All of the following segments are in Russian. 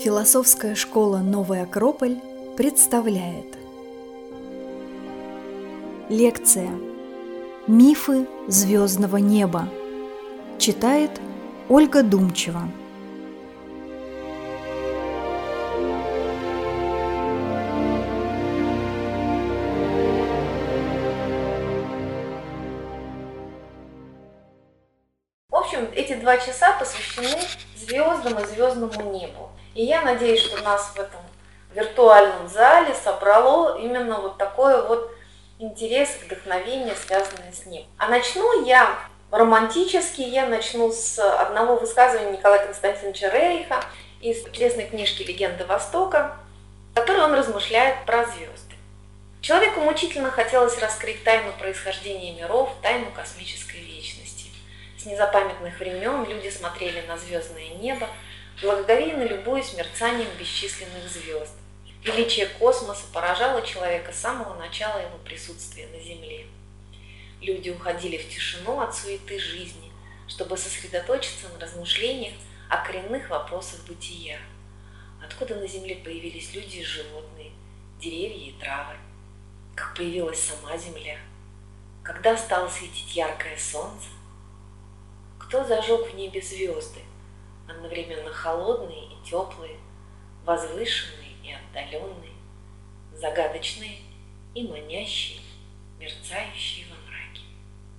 Философская школа «Новый Акрополь» представляет. Лекция. «Мифы звездного неба» Читает Ольга Думчева два часа посвящены звездам и звездному небу. И я надеюсь, что нас в этом виртуальном зале собрало именно вот такое вот интерес, вдохновение, связанное с ним. А начну я романтически, я начну с одного высказывания Николая Константиновича Рейха из чудесной книжки «Легенда Востока», в которой он размышляет про звезды. Человеку мучительно хотелось раскрыть тайну происхождения миров, тайну космической. С незапамятных времен люди смотрели на звездное небо, благоговейно любуясь мерцанием бесчисленных звезд. Величие космоса поражало человека с самого начала его присутствия на Земле. Люди уходили в тишину от суеты жизни, чтобы сосредоточиться на размышлениях о коренных вопросах бытия. Откуда на Земле появились люди и животные, деревья и травы? Как появилась сама Земля? Когда стало светить яркое солнце? Кто зажег в небе звезды? одновременно холодные и теплые, возвышенные и отдаленные, загадочные и манящие, мерцающие во мраке.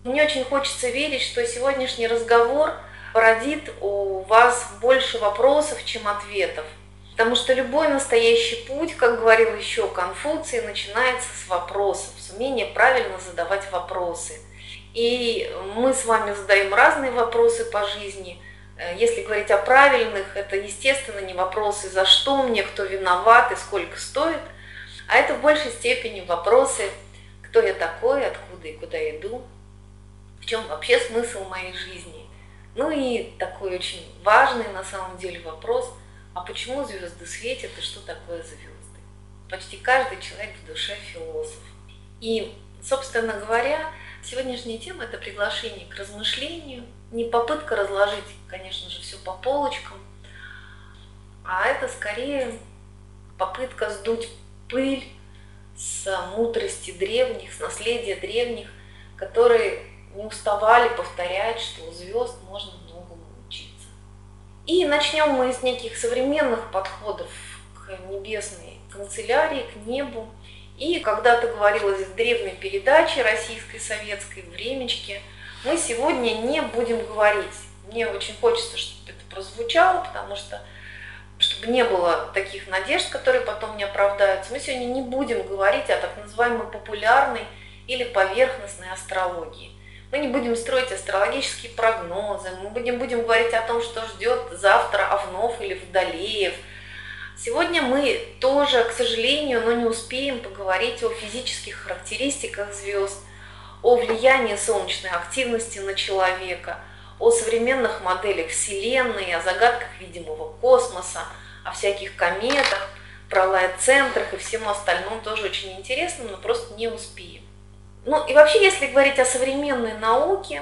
Мне очень хочется верить, что сегодняшний разговор породит у вас больше вопросов, чем ответов. Потому что любой настоящий путь, как говорил еще Конфуций, начинается с вопросов, с умения правильно задавать вопросы. И мы с вами задаем разные вопросы по жизни – Э, если говорить о правильных, это, естественно, не вопросы, за что мне, кто виноват и сколько стоит, а это в большей степени вопросы, кто я такой, откуда и куда иду, в чем вообще смысл моей жизни. Ну и такой очень важный на самом деле вопрос, а почему звезды светят и что такое звезды? Почти каждый человек в душе философ. И, собственно говоря, сегодняшняя тема – это приглашение к размышлению – не попытка разложить, конечно же, все по полочкам, а это скорее попытка сдуть пыль с мудрости древних, с наследия древних, которые не уставали повторять, что у звезд можно многому учиться. И начнем мы с неких современных подходов к небесной канцелярии, к небу. И когда-то говорилось в древней передаче российской, советской, «Времечке», мы сегодня не будем говорить. Мне очень хочется, чтобы это прозвучало, потому что чтобы не было таких надежд, которые потом не оправдаются, мы сегодня не будем говорить о так называемой популярной или поверхностной астрологии. Мы не будем строить астрологические прогнозы, мы будем, будем говорить о том, что ждет завтра Овнов или Вдалеев. Сегодня мы тоже, к сожалению, но не успеем поговорить о физических характеристиках звезд, о влиянии солнечной активности на человека, о современных моделях Вселенной, о загадках видимого космоса, о всяких кометах, пролая-центрах и всем остальном тоже очень интересно, но просто не успеем. Ну и вообще, если говорить о современной науке,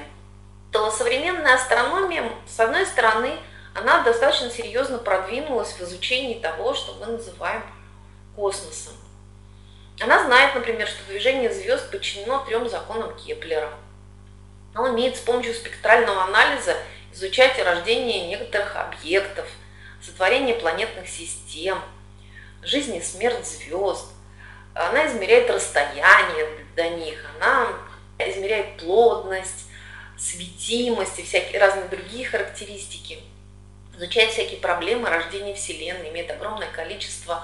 то современная астрономия, с одной стороны, она достаточно серьезно продвинулась в изучении того, что мы называем космосом. Она знает, например, что движение звезд подчинено трем законам Кеплера. Она умеет с помощью спектрального анализа изучать рождение некоторых объектов, сотворение планетных систем, жизнь и смерть звезд. Она измеряет расстояние до них, она измеряет плотность, светимость и всякие разные другие характеристики. Изучает всякие проблемы рождения Вселенной, имеет огромное количество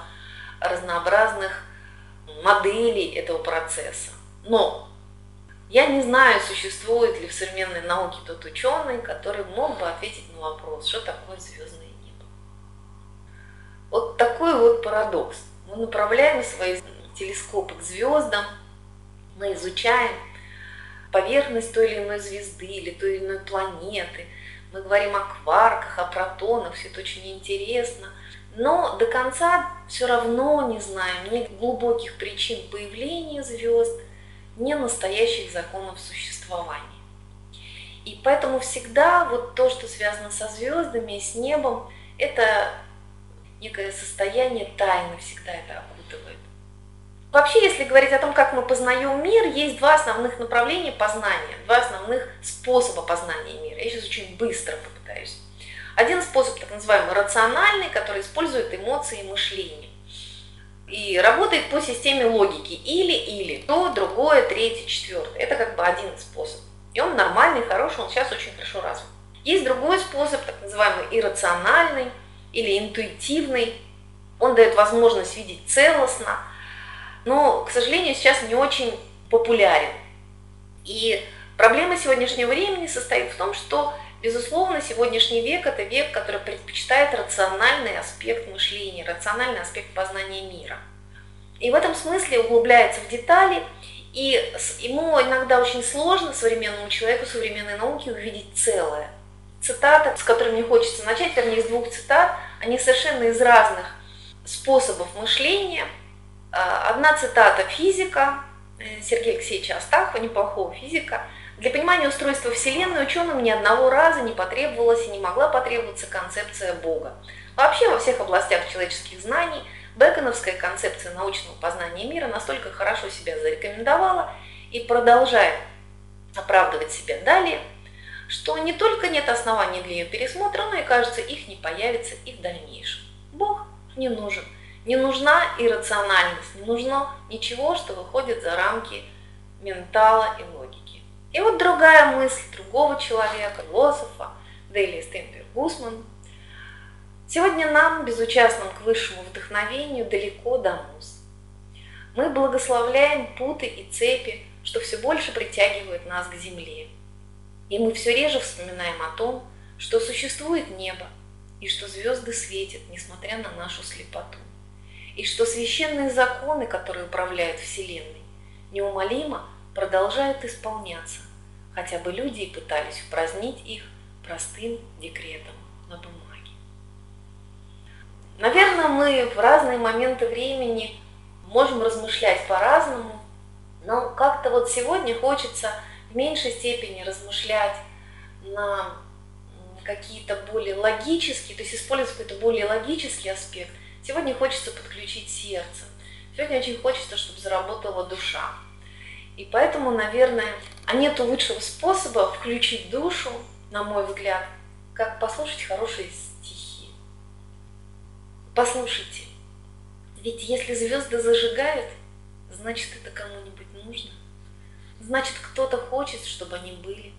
разнообразных моделей этого процесса. Но я не знаю, существует ли в современной науке тот ученый, который мог бы ответить на вопрос, что такое звездное небо. Вот такой вот парадокс. Мы направляем свои телескопы к звездам, мы изучаем поверхность той или иной звезды или той или иной планеты, мы говорим о кварках, о протонах, все это очень интересно – но до конца все равно не знаем ни глубоких причин появления звезд, ни настоящих законов существования. И поэтому всегда вот то, что связано со звездами, с небом, это некое состояние тайны, всегда это окутывает. Вообще, если говорить о том, как мы познаем мир, есть два основных направления познания, два основных способа познания мира. Я сейчас очень быстро попытаюсь. Один способ, так называемый рациональный, который использует эмоции и мышление. И работает по системе логики. Или-или. То, другое, третье, четвертое. Это как бы один способ. И он нормальный, хороший, он сейчас очень хорошо развит. Есть другой способ, так называемый иррациональный или интуитивный. Он дает возможность видеть целостно, но, к сожалению, сейчас не очень популярен. И проблема сегодняшнего времени состоит в том, что, безусловно, сегодняшний век – это век, который предпочитает рациональный аспект мышления, рациональный аспект познания мира. И в этом смысле углубляется в детали, и ему иногда очень сложно, современному человеку, современной науке, увидеть целое. Цитата, с которой мне хочется начать, вернее, из двух цитат, они совершенно из разных способов мышления. А, одна цитата физика э, Сергея Алексеевича Астахова, неплохого физика. Для понимания устройства Вселенной ученым ни одного раза не потребовалась и не могла потребоваться концепция Бога. Вообще во всех областях человеческих знаний – Беконовская концепция научного познания мира настолько хорошо себя зарекомендовала и продолжает оправдывать себя далее, что не только нет оснований для ее пересмотра, но и, кажется, их не появится и в дальнейшем. Бог не нужен. Не нужна иррациональность, не нужно ничего, что выходит за рамки ментала и логики. И вот другая мысль другого человека, философа, Дейли Стенберг Гусман, Сегодня нам, безучастным к высшему вдохновению, далеко до нос. Мы благословляем путы и цепи, что все больше притягивают нас к земле. И мы все реже вспоминаем о том, что существует небо, и что звезды светят, несмотря на нашу слепоту, и что священные законы, которые управляют Вселенной, неумолимо продолжают исполняться, хотя бы люди и пытались упразднить их простым декретом на бумаге. Наверное, мы в разные моменты времени можем размышлять по-разному, но как-то вот сегодня хочется в меньшей степени размышлять на какие-то более логические, то есть использовать какой-то более логический аспект. Сегодня хочется подключить сердце. Сегодня очень хочется, чтобы заработала душа. И поэтому, наверное, а нет лучшего способа включить душу, на мой взгляд, как послушать хорошие Послушайте, ведь если звезды зажигают, значит это кому-нибудь нужно. Значит, кто-то хочет, чтобы они были.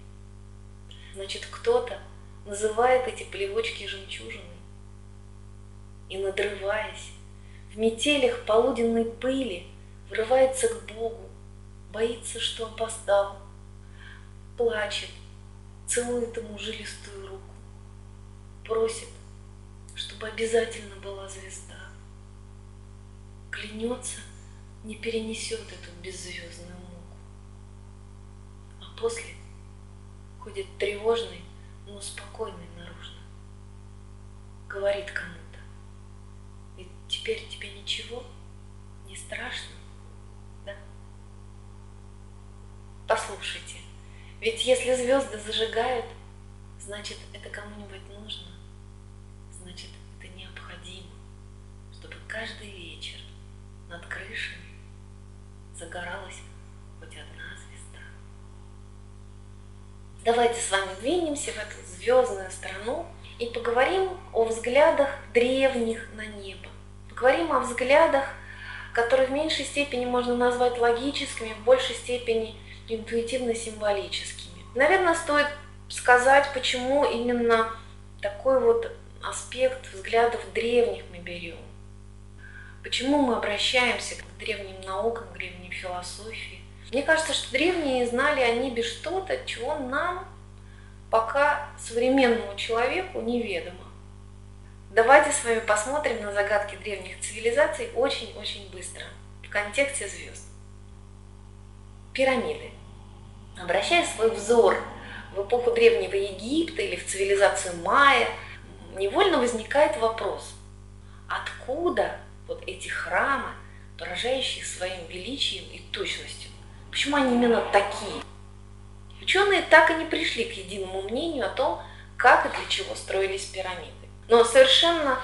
Значит, кто-то называет эти плевочки жемчужиной. И надрываясь, в метелях полуденной пыли врывается к Богу, боится, что опоздал, плачет, целует ему жилистую руку, просит чтобы обязательно была звезда. Клянется, не перенесет эту беззвездную муку. А после ходит тревожный, но спокойный наружно. Говорит ведь теперь тебе ничего не страшно, да? Послушайте, ведь если звезды зажигают, значит это кому-нибудь нужно значит, это необходимо, чтобы каждый вечер над крышами загоралась хоть одна звезда. Давайте с вами двинемся в эту звездную страну и поговорим о взглядах древних на небо. Поговорим о взглядах, которые в меньшей степени можно назвать логическими, в большей степени интуитивно-символическими. Наверное, стоит сказать, почему именно такой вот аспект взглядов древних мы берем. Почему мы обращаемся к древним наукам, к древней философии? Мне кажется, что древние знали о небе что-то, чего нам пока современному человеку неведомо. Давайте с вами посмотрим на загадки древних цивилизаций очень-очень быстро, в контексте звезд. Пирамиды. Обращая свой взор в эпоху Древнего Египта или в цивилизацию Майя – невольно возникает вопрос, откуда вот эти храмы, поражающие своим величием и точностью, почему они именно такие? Ученые так и не пришли к единому мнению о том, как и для чего строились пирамиды. Но совершенно,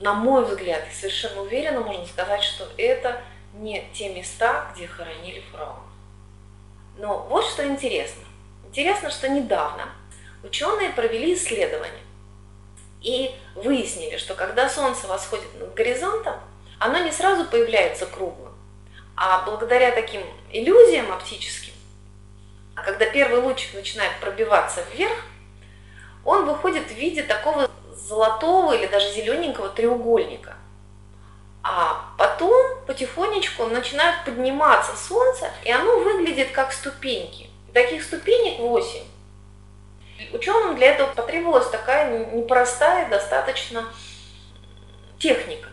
на мой взгляд, совершенно уверенно можно сказать, что это не те места, где хоронили фараонов. Но вот что интересно. Интересно, что недавно ученые провели исследование и выяснили, что когда Солнце восходит над горизонтом, оно не сразу появляется круглым, а благодаря таким иллюзиям оптическим, а когда первый лучик начинает пробиваться вверх, он выходит в виде такого золотого или даже зелененького треугольника. А потом потихонечку начинает подниматься солнце, и оно выглядит как ступеньки. Таких ступенек 8. Ученым для этого потребовалась такая непростая достаточно техника.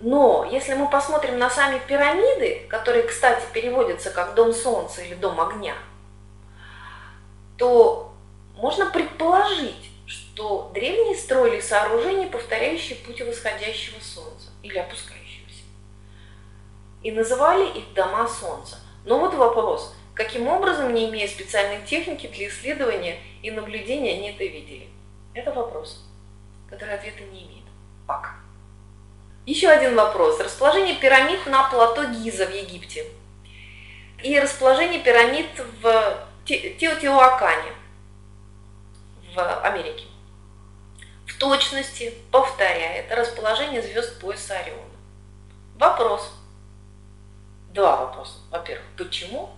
Но если мы посмотрим на сами пирамиды, которые, кстати, переводятся как дом солнца или дом огня, то можно предположить, что древние строили сооружения, повторяющие путь восходящего солнца или опускающегося. И называли их дома солнца. Но вот вопрос, каким образом, не имея специальной техники для исследования и наблюдения, они это видели? Это вопрос, который ответа не имеет. Пока. Еще один вопрос. Расположение пирамид на плато Гиза в Египте и расположение пирамид в Теотиуакане в Америке в точности повторяет расположение звезд пояса Ориона. Вопрос. Два вопроса. Во-первых, почему?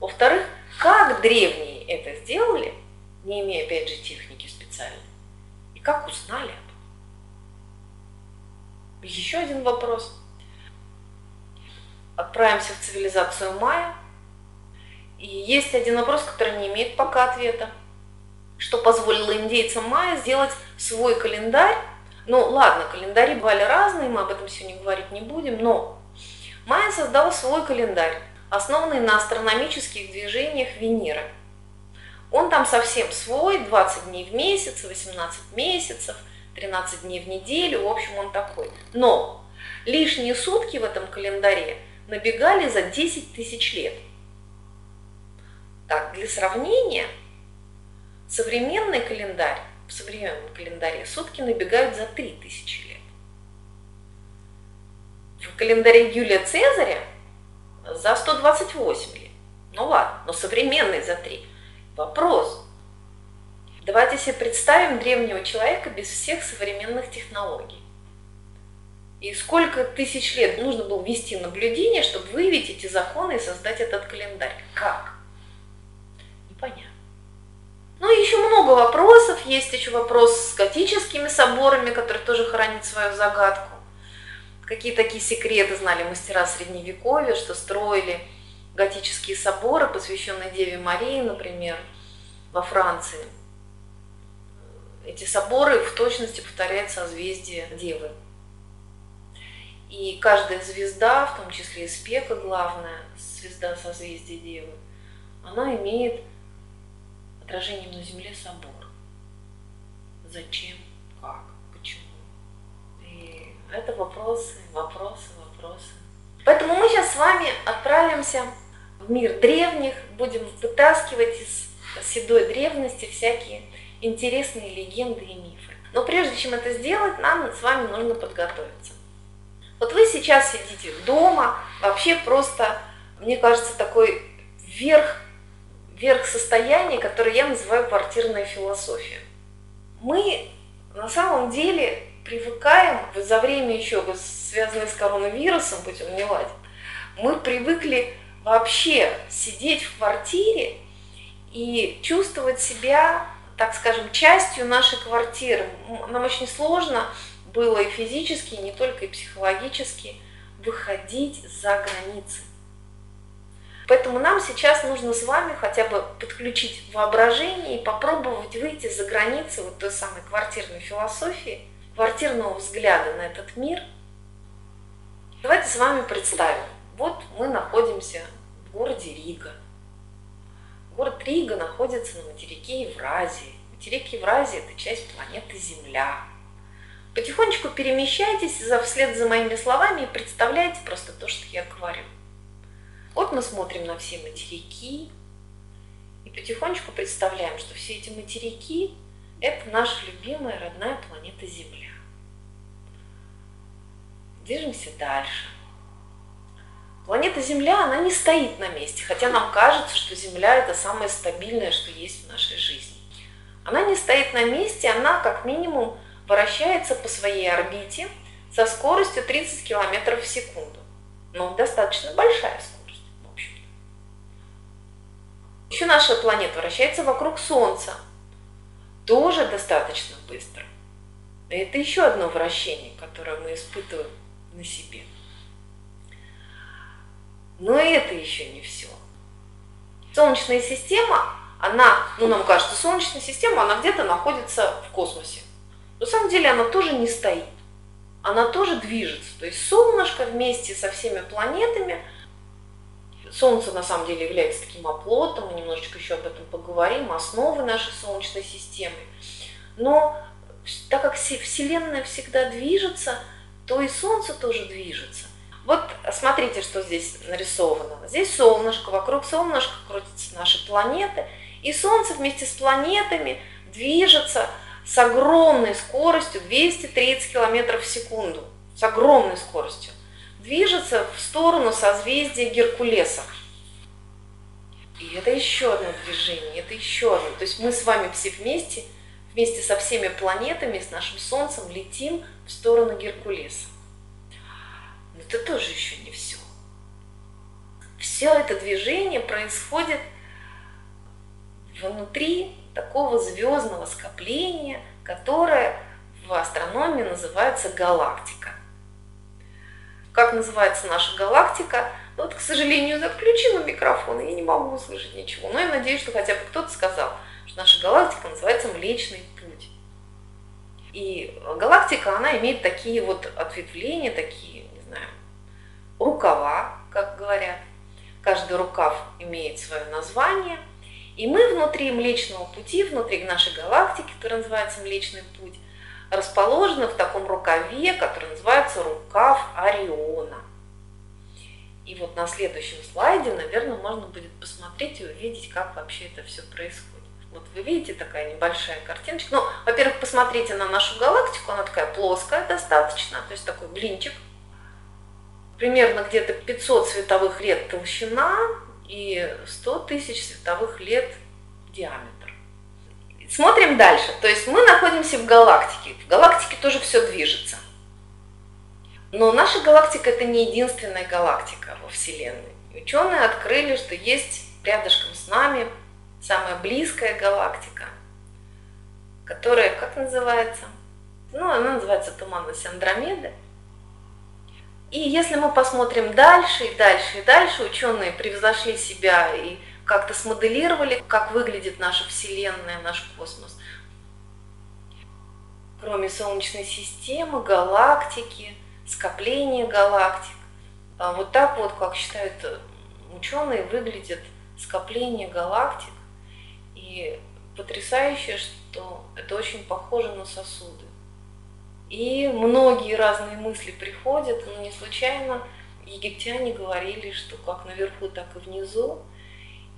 Во-вторых, как древние это сделали, не имея, опять же, техники специальной? И как узнали об этом? Еще один вопрос. Отправимся в цивилизацию Майя. И есть один вопрос, который не имеет пока ответа что позволило индейцам майя сделать свой календарь. Ну ладно, календари бывали разные, мы об этом сегодня говорить не будем, но майя создал свой календарь, основанный на астрономических движениях Венеры. Он там совсем свой, 20 дней в месяц, 18 месяцев, 13 дней в неделю, в общем, он такой. Но лишние сутки в этом календаре набегали за 10 тысяч лет. Так, для сравнения, Современный календарь, в современном календаре сутки набегают за 3000 лет. В календаре Юлия Цезаря за 128 лет. Ну ладно, но современный за 3. Вопрос. Давайте себе представим древнего человека без всех современных технологий. И сколько тысяч лет нужно было вести наблюдение, чтобы выявить эти законы и создать этот календарь? Как? Непонятно. Ну еще много вопросов. Есть еще вопрос с готическими соборами, который тоже хранит свою загадку. Какие такие секреты знали мастера Средневековья, что строили готические соборы, посвященные Деве Марии, например, во Франции. Эти соборы в точности повторяют созвездие Девы. И каждая звезда, в том числе и спека главная, звезда созвездия Девы, она имеет отражением на земле собор. Зачем, как, почему. И это вопросы, вопросы, вопросы. Поэтому мы сейчас с вами отправимся в мир древних, будем вытаскивать из седой древности всякие интересные легенды и мифы. Но прежде чем это сделать, нам с вами нужно подготовиться. Вот вы сейчас сидите дома, вообще просто, мне кажется, такой верх верх состояния, которое я называю квартирная философия. Мы на самом деле привыкаем, за время еще связанное с коронавирусом, будь он не ладен, мы привыкли вообще сидеть в квартире и чувствовать себя, так скажем, частью нашей квартиры. Нам очень сложно было и физически, и не только и психологически выходить за границы. Поэтому нам сейчас нужно с вами хотя бы подключить воображение и попробовать выйти за границы вот той самой квартирной философии, квартирного взгляда на этот мир. Давайте с вами представим. Вот мы находимся в городе Рига. Город Рига находится на материке Евразии. Материк Евразии – это часть планеты Земля. Потихонечку перемещайтесь вслед за моими словами и представляйте просто то, что я говорю. Вот мы смотрим на все материки, потихонечку представляем, что все эти материки – это наша любимая родная планета Земля. Движемся дальше. Планета Земля, она не стоит на месте, хотя нам кажется, что Земля – это самое стабильное, что есть в нашей жизни. Она не стоит на месте, она как минимум вращается по своей орбите со скоростью 30 км в секунду. Ну, достаточно большая скорость. Еще наша планета вращается вокруг Солнца. Тоже достаточно быстро. Это еще одно вращение, которое мы испытываем на себе. Но это еще не все. Солнечная система, она, ну нам кажется, Солнечная система, она где-то находится в космосе. На самом деле она тоже не стоит. Она тоже движется. То есть солнышко вместе со всеми планетами, Солнце на самом деле является таким оплотом, мы немножечко еще об этом поговорим, основы нашей Солнечной системы. Но так как Вселенная всегда движется, то и Солнце тоже движется. Вот смотрите, что здесь нарисовано. Здесь солнышко, вокруг солнышка крутятся наши планеты, и Солнце вместе с планетами движется с огромной скоростью 230 км в секунду, с огромной скоростью, движется в сторону созвездия Геркулеса. И это еще одно движение, это еще одно. То есть мы с вами все вместе, вместе со всеми планетами, с нашим Солнцем летим в сторону Геркулеса. Но это тоже еще не все. Все это движение происходит внутри такого звездного скопления, которое в астрономии называется галактика. Как называется наша галактика? Ну, вот, к сожалению, заключила микрофон, и я не могу услышать ничего. Но я надеюсь, что хотя бы кто-то сказал, что наша галактика называется Млечный Путь. И галактика, она имеет такие вот ответвления, такие, не знаю, рукава, как говорят. Каждый рукав имеет свое название – и мы внутри Млечного Пути, внутри нашей галактики, которая называется Млечный Путь, расположены в таком рукаве, который называется рукав Ориона. И вот на следующем слайде, наверное, можно будет посмотреть и увидеть, как вообще это все происходит. Вот вы видите такая небольшая картиночка. Ну, во-первых, посмотрите на нашу галактику, она такая плоская достаточно, то есть такой блинчик. Примерно где-то 500 световых лет толщина, и 100 тысяч световых лет диаметр. Смотрим дальше. То есть мы находимся в галактике. В галактике тоже все движется. Но наша галактика это не единственная галактика во Вселенной. Ученые открыли, что есть рядышком с нами самая близкая галактика, которая, как называется? Ну, она называется туманность Андромеды. И если мы посмотрим дальше и дальше и дальше, ученые превзошли себя и как-то смоделировали, как выглядит наша Вселенная, наш космос. Кроме Солнечной системы, галактики, скопления галактик. А вот так вот, как считают ученые, выглядит скопление галактик. И потрясающе, что это очень похоже на сосуды. И многие разные мысли приходят, но не случайно египтяне говорили, что как наверху, так и внизу,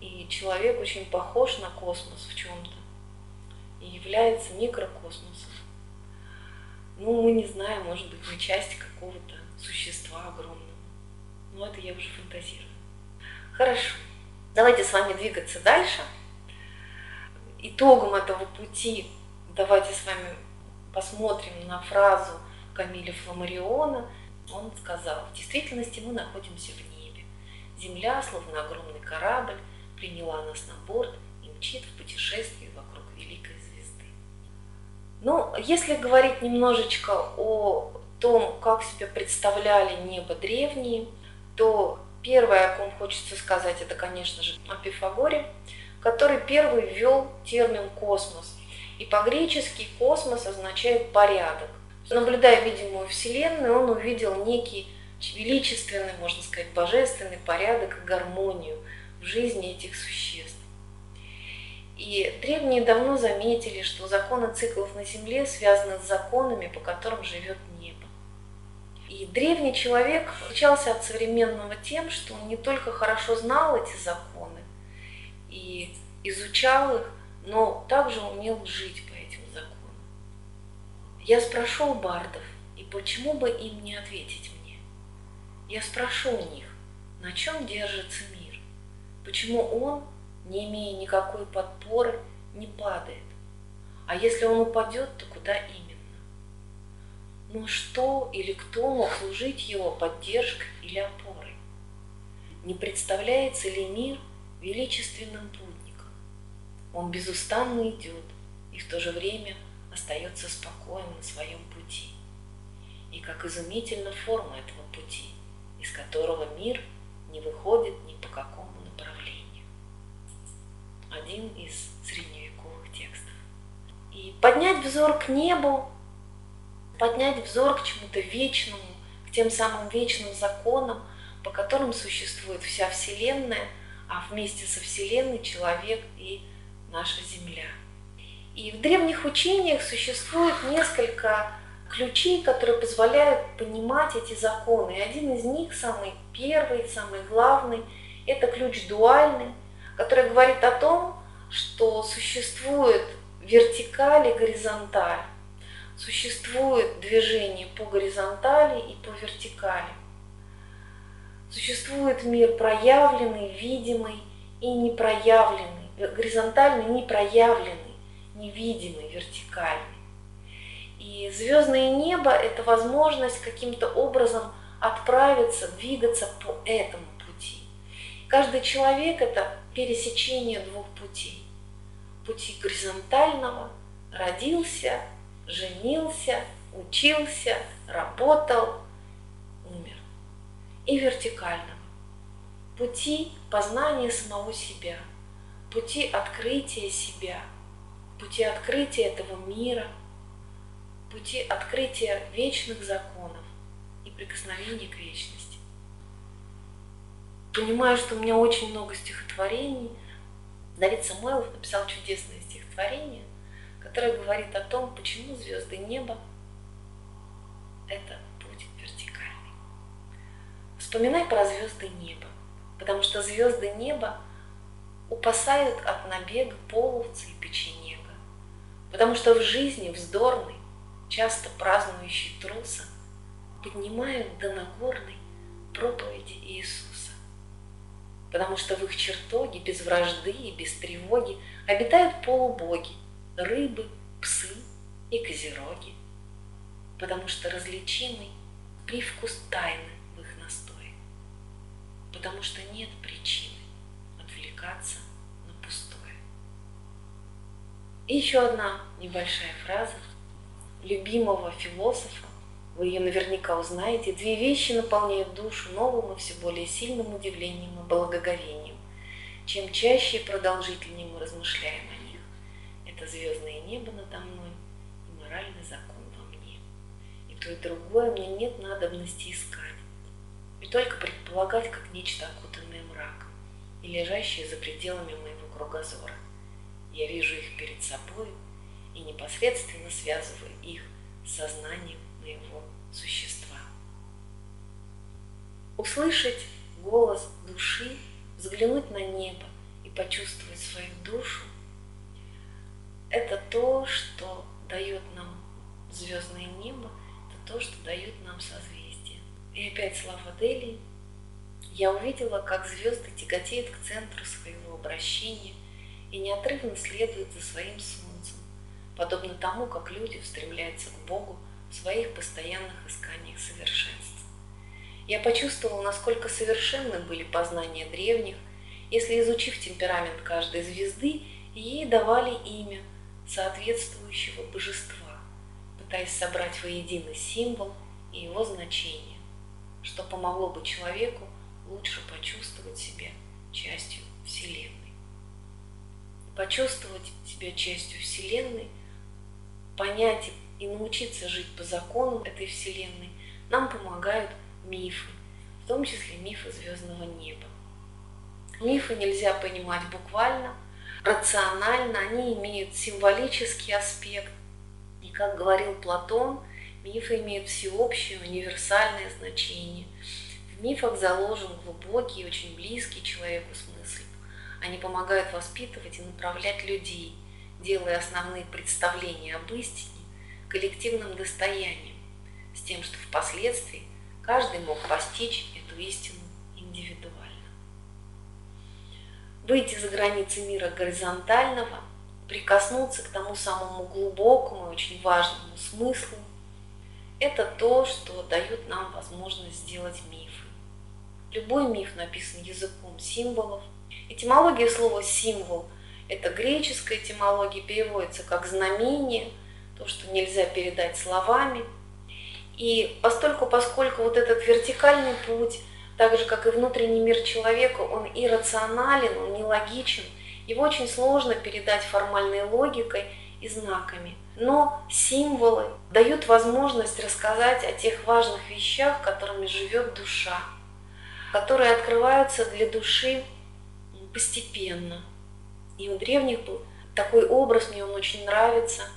и человек очень похож на космос в чем-то и является микрокосмосом. Ну, мы не знаем, может быть, мы часть какого-то существа огромного. Но это я уже фантазирую. Хорошо. Давайте с вами двигаться дальше. Итогом этого пути давайте с вами посмотрим на фразу Камиля Фламариона, он сказал, в действительности мы находимся в небе. Земля, словно огромный корабль, приняла нас на борт и мчит в путешествие вокруг великой звезды. Ну, если говорить немножечко о том, как себе представляли небо древние, то первое, о ком хочется сказать, это, конечно же, о Пифагоре, который первый ввел термин «космос», и по-гречески космос означает порядок. Наблюдая видимую Вселенную, он увидел некий величественный, можно сказать, божественный порядок и гармонию в жизни этих существ. И древние давно заметили, что законы циклов на Земле связаны с законами, по которым живет небо. И древний человек отличался от современного тем, что он не только хорошо знал эти законы и изучал их, но также умел жить по этим законам. Я спрошу у бардов, и почему бы им не ответить мне? Я спрошу у них, на чем держится мир, почему он, не имея никакой подпоры, не падает, а если он упадет, то куда именно? Но что или кто мог служить его поддержкой или опорой? Не представляется ли мир величественным путником? Он безустанно идет и в то же время остается спокоен на своем пути. И как изумительна форма этого пути, из которого мир не выходит ни по какому. Один из средневековых текстов. И поднять взор к небу поднять взор к чему-то вечному, к тем самым вечным законам, по которым существует вся Вселенная, а вместе со Вселенной человек и наша Земля. И в древних учениях существует несколько ключей, которые позволяют понимать эти законы. И один из них, самый первый, самый главный, это ключ дуальный, который говорит о том, что существует вертикаль и горизонталь существует движение по горизонтали и по вертикали. Существует мир проявленный, видимый и непроявленный, горизонтальный, непроявленный, невидимый, вертикальный. И звездное небо – это возможность каким-то образом отправиться, двигаться по этому пути. Каждый человек – это пересечение двух путей. Пути горизонтального – родился, женился, учился, работал, умер. И вертикального. Пути познания самого себя, пути открытия себя, пути открытия этого мира, пути открытия вечных законов и прикосновения к вечности. Понимаю, что у меня очень много стихотворений. Давид Самойлов написал чудесное стихотворение, которая говорит о том, почему звезды неба – это путь вертикальный. Вспоминай про звезды неба, потому что звезды неба упасают от набега половца и печенега, потому что в жизни вздорный, часто празднующий труса, поднимают до Нагорной проповеди Иисуса, потому что в их чертоге без вражды и без тревоги обитают полубоги, рыбы, псы и козероги, потому что различимый привкус тайны в их настое, потому что нет причины отвлекаться на пустое. И еще одна небольшая фраза любимого философа, вы ее наверняка узнаете, две вещи наполняют душу новым и все более сильным удивлением и благоговением. Чем чаще и продолжительнее мы размышляем о это звездное небо надо мной и моральный закон во мне. И то, и другое мне нет надобности искать, и только предполагать как нечто окутанное мраком и лежащее за пределами моего кругозора. Я вижу их перед собой и непосредственно связываю их с сознанием моего существа. Услышать голос души, взглянуть на небо и почувствовать свою душу это то, что дает нам звездное небо, это то, что дает нам созвездие. И опять слава Дели. Я увидела, как звезды тяготеют к центру своего обращения и неотрывно следуют за своим солнцем, подобно тому, как люди устремляются к Богу в своих постоянных исканиях совершенства. Я почувствовала, насколько совершенны были познания древних, если, изучив темперамент каждой звезды, ей давали имя – соответствующего божества, пытаясь собрать воедино символ и его значение, что помогло бы человеку лучше почувствовать себя частью Вселенной. Почувствовать себя частью Вселенной, понять и научиться жить по законам этой Вселенной нам помогают мифы, в том числе мифы звездного неба. Мифы нельзя понимать буквально – рационально, они имеют символический аспект. И как говорил Платон, мифы имеют всеобщее, универсальное значение. В мифах заложен глубокий, очень близкий человеку смысл. Они помогают воспитывать и направлять людей, делая основные представления об истине коллективным достоянием, с тем, что впоследствии каждый мог постичь эту истину индивидуально. Выйти за границы мира горизонтального, прикоснуться к тому самому глубокому и очень важному смыслу, это то, что дает нам возможность сделать мифы. Любой миф написан языком символов. Этимология слова «символ» – это греческая этимология, переводится как «знамение», то, что нельзя передать словами. И постольку, поскольку вот этот вертикальный путь, так же, как и внутренний мир человека, он иррационален, он нелогичен, его очень сложно передать формальной логикой и знаками. Но символы дают возможность рассказать о тех важных вещах, которыми живет душа, которые открываются для души постепенно. И у древних был такой образ, мне он очень нравится –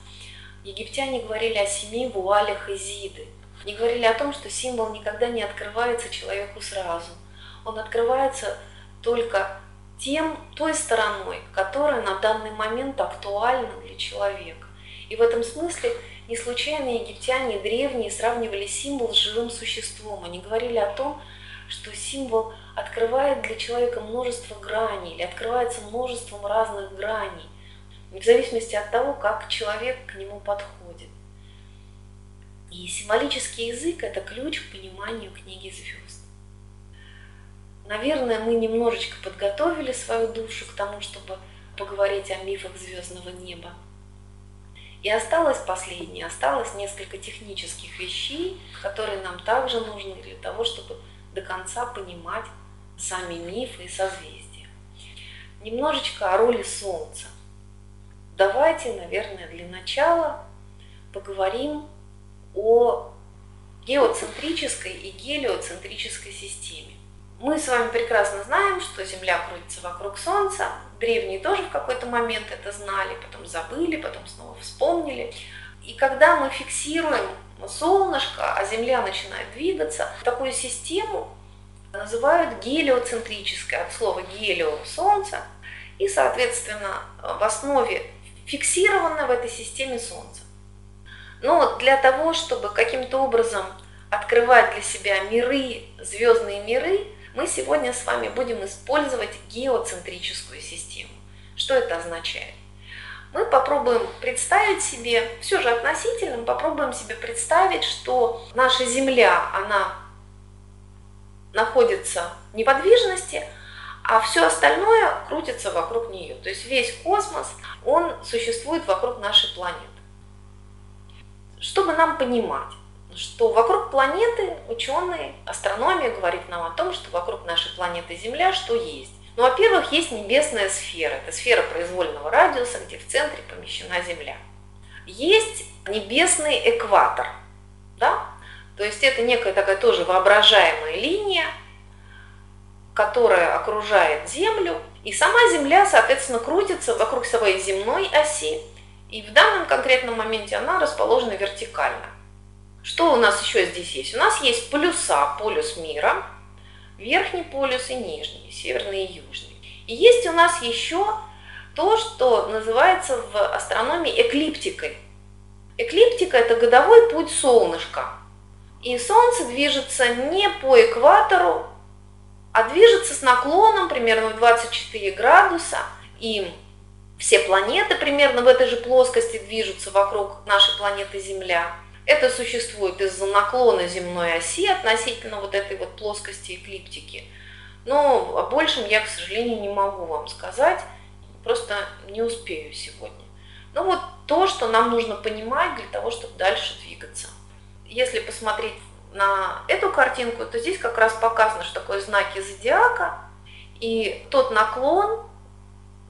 Египтяне говорили о семи вуалях Изиды. Они говорили о том, что символ никогда не открывается человеку сразу. Он открывается только тем, той стороной, которая на данный момент актуальна для человека. И в этом смысле не случайно египтяне древние сравнивали символ с живым существом. Они говорили о том, что символ открывает для человека множество граней или открывается множеством разных граней в зависимости от того, как человек к нему подходит. И символический язык – это ключ к пониманию книги звезд. Наверное, мы немножечко подготовили свою душу к тому, чтобы поговорить о мифах звездного неба. И осталось последнее, осталось несколько технических вещей, которые нам также нужны для того, чтобы до конца понимать сами мифы и созвездия. Немножечко о роли Солнца давайте, наверное, для начала поговорим о геоцентрической и гелиоцентрической системе. Мы с вами прекрасно знаем, что Земля крутится вокруг Солнца. Древние тоже в какой-то момент это знали, потом забыли, потом снова вспомнили. И когда мы фиксируем солнышко, а Земля начинает двигаться, такую систему называют гелиоцентрической, от слова гелио – солнце, и, соответственно, в основе фиксировано в этой системе Солнце. Но для того, чтобы каким-то образом открывать для себя миры, звездные миры, мы сегодня с вами будем использовать геоцентрическую систему. Что это означает? Мы попробуем представить себе, все же относительно, мы попробуем себе представить, что наша Земля, она находится в неподвижности, а все остальное крутится вокруг нее. То есть весь космос, он существует вокруг нашей планеты. Чтобы нам понимать, что вокруг планеты ученые, астрономия говорит нам о том, что вокруг нашей планеты Земля что есть. Ну, во-первых, есть небесная сфера, это сфера произвольного радиуса, где в центре помещена Земля. Есть небесный экватор, да? то есть это некая такая тоже воображаемая линия, которая окружает Землю, и сама Земля, соответственно, крутится вокруг своей земной оси, и в данном конкретном моменте она расположена вертикально. Что у нас еще здесь есть? У нас есть полюса, полюс мира, верхний полюс и нижний, северный и южный. И есть у нас еще то, что называется в астрономии эклиптикой. Эклиптика – это годовой путь солнышка. И Солнце движется не по экватору, а движется с наклоном примерно в 24 градуса, и все планеты примерно в этой же плоскости движутся вокруг нашей планеты Земля. Это существует из-за наклона земной оси относительно вот этой вот плоскости эклиптики. Но о большем я, к сожалению, не могу вам сказать, просто не успею сегодня. Ну вот то, что нам нужно понимать для того, чтобы дальше двигаться. Если посмотреть на эту картинку, то здесь как раз показано, что такое знаки зодиака. И тот наклон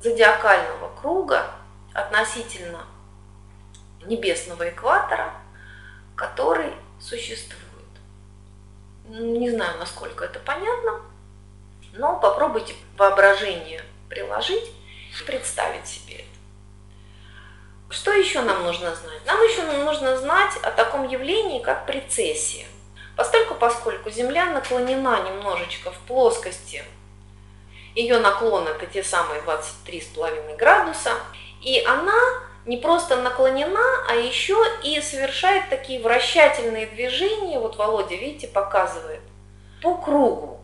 зодиакального круга относительно небесного экватора, который существует. Не знаю, насколько это понятно, но попробуйте воображение приложить и представить себе это. Что еще нам нужно знать? Нам еще нужно знать о таком явлении, как прецессия. Постольку, поскольку Земля наклонена немножечко в плоскости Ее наклон это те самые 23,5 градуса. И она не просто наклонена, а еще и совершает такие вращательные движения. Вот Володя, видите, показывает. По кругу.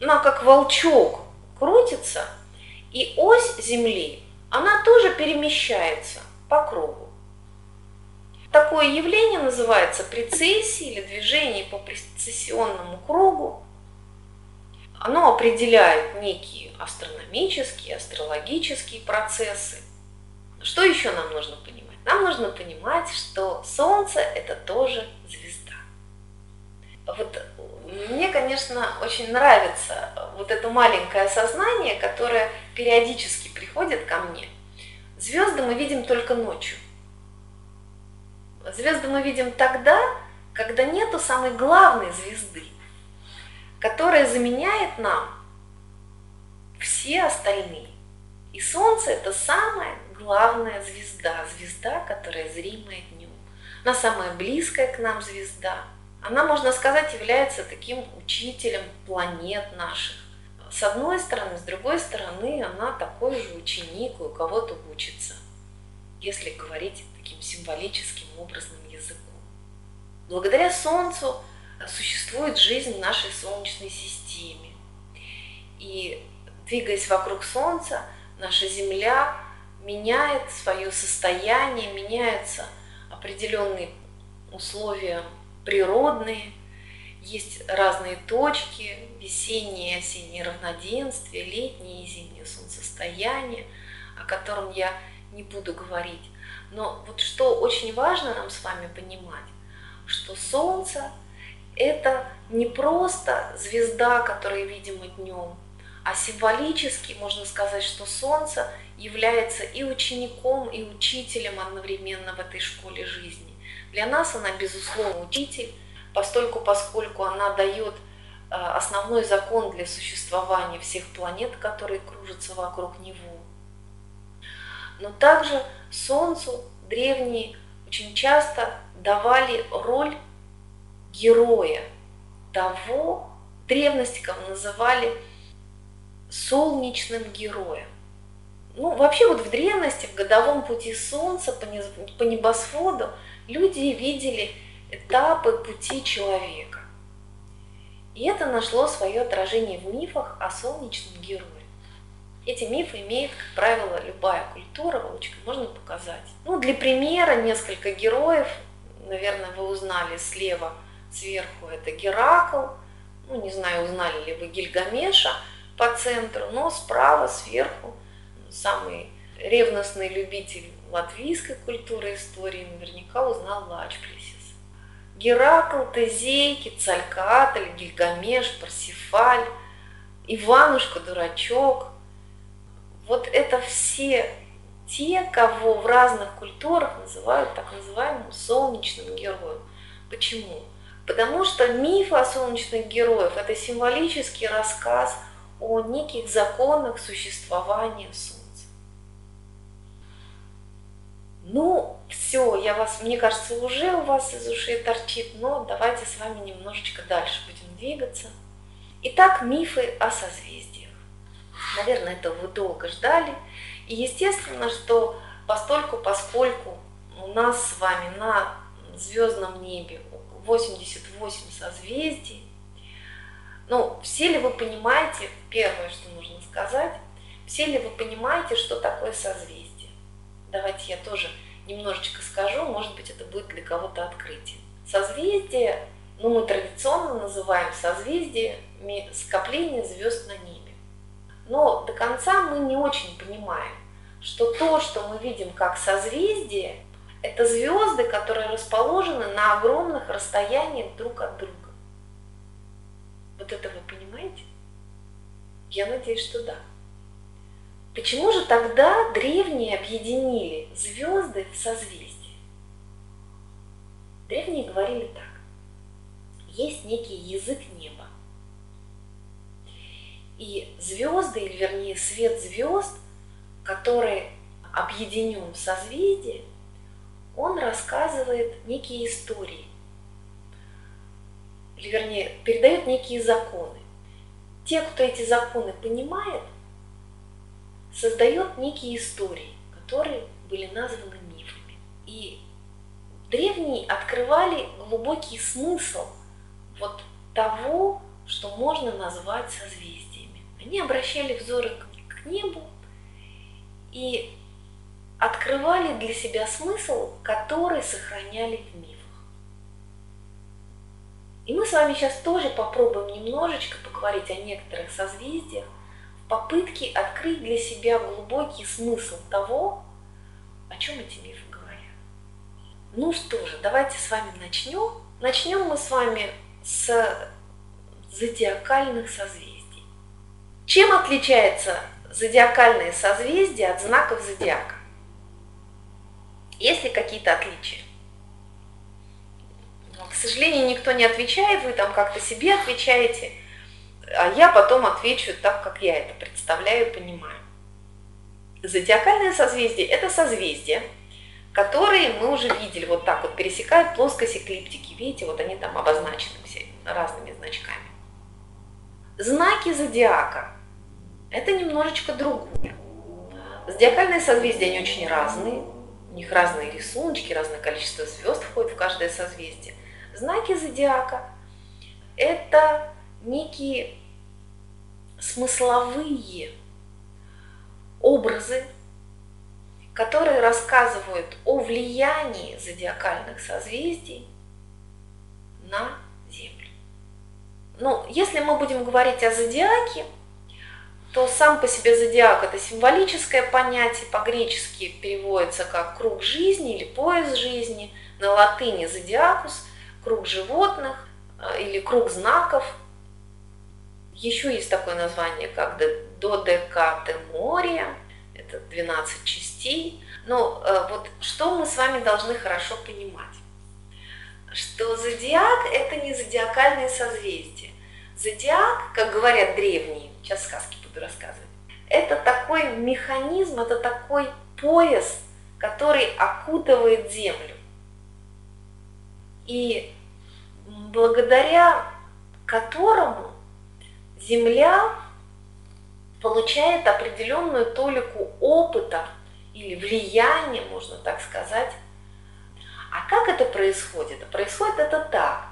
Она как волчок крутится. И ось Земли, она тоже перемещается по кругу. Такое явление называется прецессией или движение по прецессионному кругу. Оно определяет некие астрономические, астрологические процессы. Что еще нам нужно понимать? Нам нужно понимать, что Солнце – это тоже звезда. Вот мне, конечно, очень нравится вот это маленькое осознание, которое периодически приходит ко мне. Звезды мы видим только ночью – Звезды мы видим тогда, когда нету самой главной звезды, которая заменяет нам все остальные. И Солнце это самая главная звезда, звезда, которая зримая днем. Она самая близкая к нам звезда. Она, можно сказать, является таким учителем планет наших. С одной стороны, с другой стороны, она такой же ученик, у кого-то учится, если говорить таким символическим образным языком. Благодаря Солнцу существует жизнь в нашей Солнечной системе. И двигаясь вокруг Солнца, наша Земля меняет свое состояние, меняются определенные условия природные, есть разные точки, весеннее и осеннее равноденствие, летнее и зимнее солнцестояние, о котором я не буду говорить. Но вот что очень важно нам с вами понимать, что Солнце – это не просто звезда, которая видима днем, а символически можно сказать, что Солнце является и учеником, и учителем одновременно в этой школе жизни. Для нас она, безусловно, учитель, постольку, поскольку она дает э, основной закон для существования всех планет, которые кружатся вокруг него. Но также Солнцу древние очень часто давали роль героя того, древности кого называли солнечным героем. Ну, вообще вот в древности, в годовом пути Солнца по небосводу люди видели этапы пути человека. И это нашло свое отражение в мифах о солнечном герое. Эти мифы имеет, как правило, любая культура, Волочка, можно показать. Ну, для примера несколько героев, наверное, вы узнали слева, сверху это Геракл, ну, не знаю, узнали ли вы Гильгамеша по центру, но справа, сверху, самый ревностный любитель латвийской культуры и истории наверняка узнал Лачплесис. Геракл, Тезей, Кицалькаатль, Гильгамеш, Парсифаль, Иванушка, Дурачок, вот это все те, кого в разных культурах называют так называемым солнечным героем. Почему? Потому что миф о солнечных героях – это символический рассказ о неких законах существования Солнца. Ну, все, я вас, мне кажется, уже у вас из ушей торчит, но давайте с вами немножечко дальше будем двигаться. Итак, мифы о созвездии. Наверное, этого вы долго ждали. И естественно, что постольку, поскольку у нас с вами на звездном небе 88 созвездий, ну, все ли вы понимаете, первое, что нужно сказать, все ли вы понимаете, что такое созвездие? Давайте я тоже немножечко скажу, может быть, это будет для кого-то открытие. Созвездие, ну, мы традиционно называем созвездие скопление звезд на небе. Но до конца мы не очень понимаем, что то, что мы видим как созвездие, это звезды, которые расположены на огромных расстояниях друг от друга. Вот это вы понимаете? Я надеюсь, что да. Почему же тогда древние объединили звезды в созвездие? Древние говорили так. Есть некий язык неба, и звезды, или вернее свет звезд, который объединен в созвездии, он рассказывает некие истории, или вернее передает некие законы. те, кто эти законы понимает, создает некие истории, которые были названы мифами. И древние открывали глубокий смысл вот того, что можно назвать созвездиями. Они обращали взоры к небу и открывали для себя смысл, который сохраняли в мифах. И мы с вами сейчас тоже попробуем немножечко поговорить о некоторых созвездиях в попытке открыть для себя глубокий смысл того, о чем эти мифы говорят. Ну что же, давайте с вами начнем. Начнем мы с вами с зодиакальных созвездий. Чем отличается зодиакальные созвездия от знаков зодиака? Есть ли какие-то отличия? Но, к сожалению, никто не отвечает, вы там как-то себе отвечаете, а я потом отвечу так, как я это представляю и понимаю. Зодиакальное созвездие – это созвездия, которые мы уже видели, вот так вот пересекают плоскость эклиптики. Видите, вот они там обозначены все разными значками. Знаки зодиака – это немножечко другое. Зодиакальные созвездия, они очень разные, у них разные рисунки, разное количество звезд входит в каждое созвездие. Знаки зодиака – это некие смысловые образы, которые рассказывают о влиянии зодиакальных созвездий на Землю. Ну, если мы будем говорить о зодиаке – то сам по себе зодиак это символическое понятие, по-гречески переводится как круг жизни или пояс жизни, на латыни зодиакус, круг животных э, или круг знаков. Еще есть такое название, как додекатемория, это 12 частей. Но э, вот что мы с вами должны хорошо понимать? Что зодиак это не зодиакальные созвездия. Зодиак, как говорят древние, сейчас сказки буду рассказывать. Это такой механизм, это такой пояс, который окутывает Землю. И благодаря которому Земля получает определенную толику опыта или влияния, можно так сказать. А как это происходит? Происходит это так.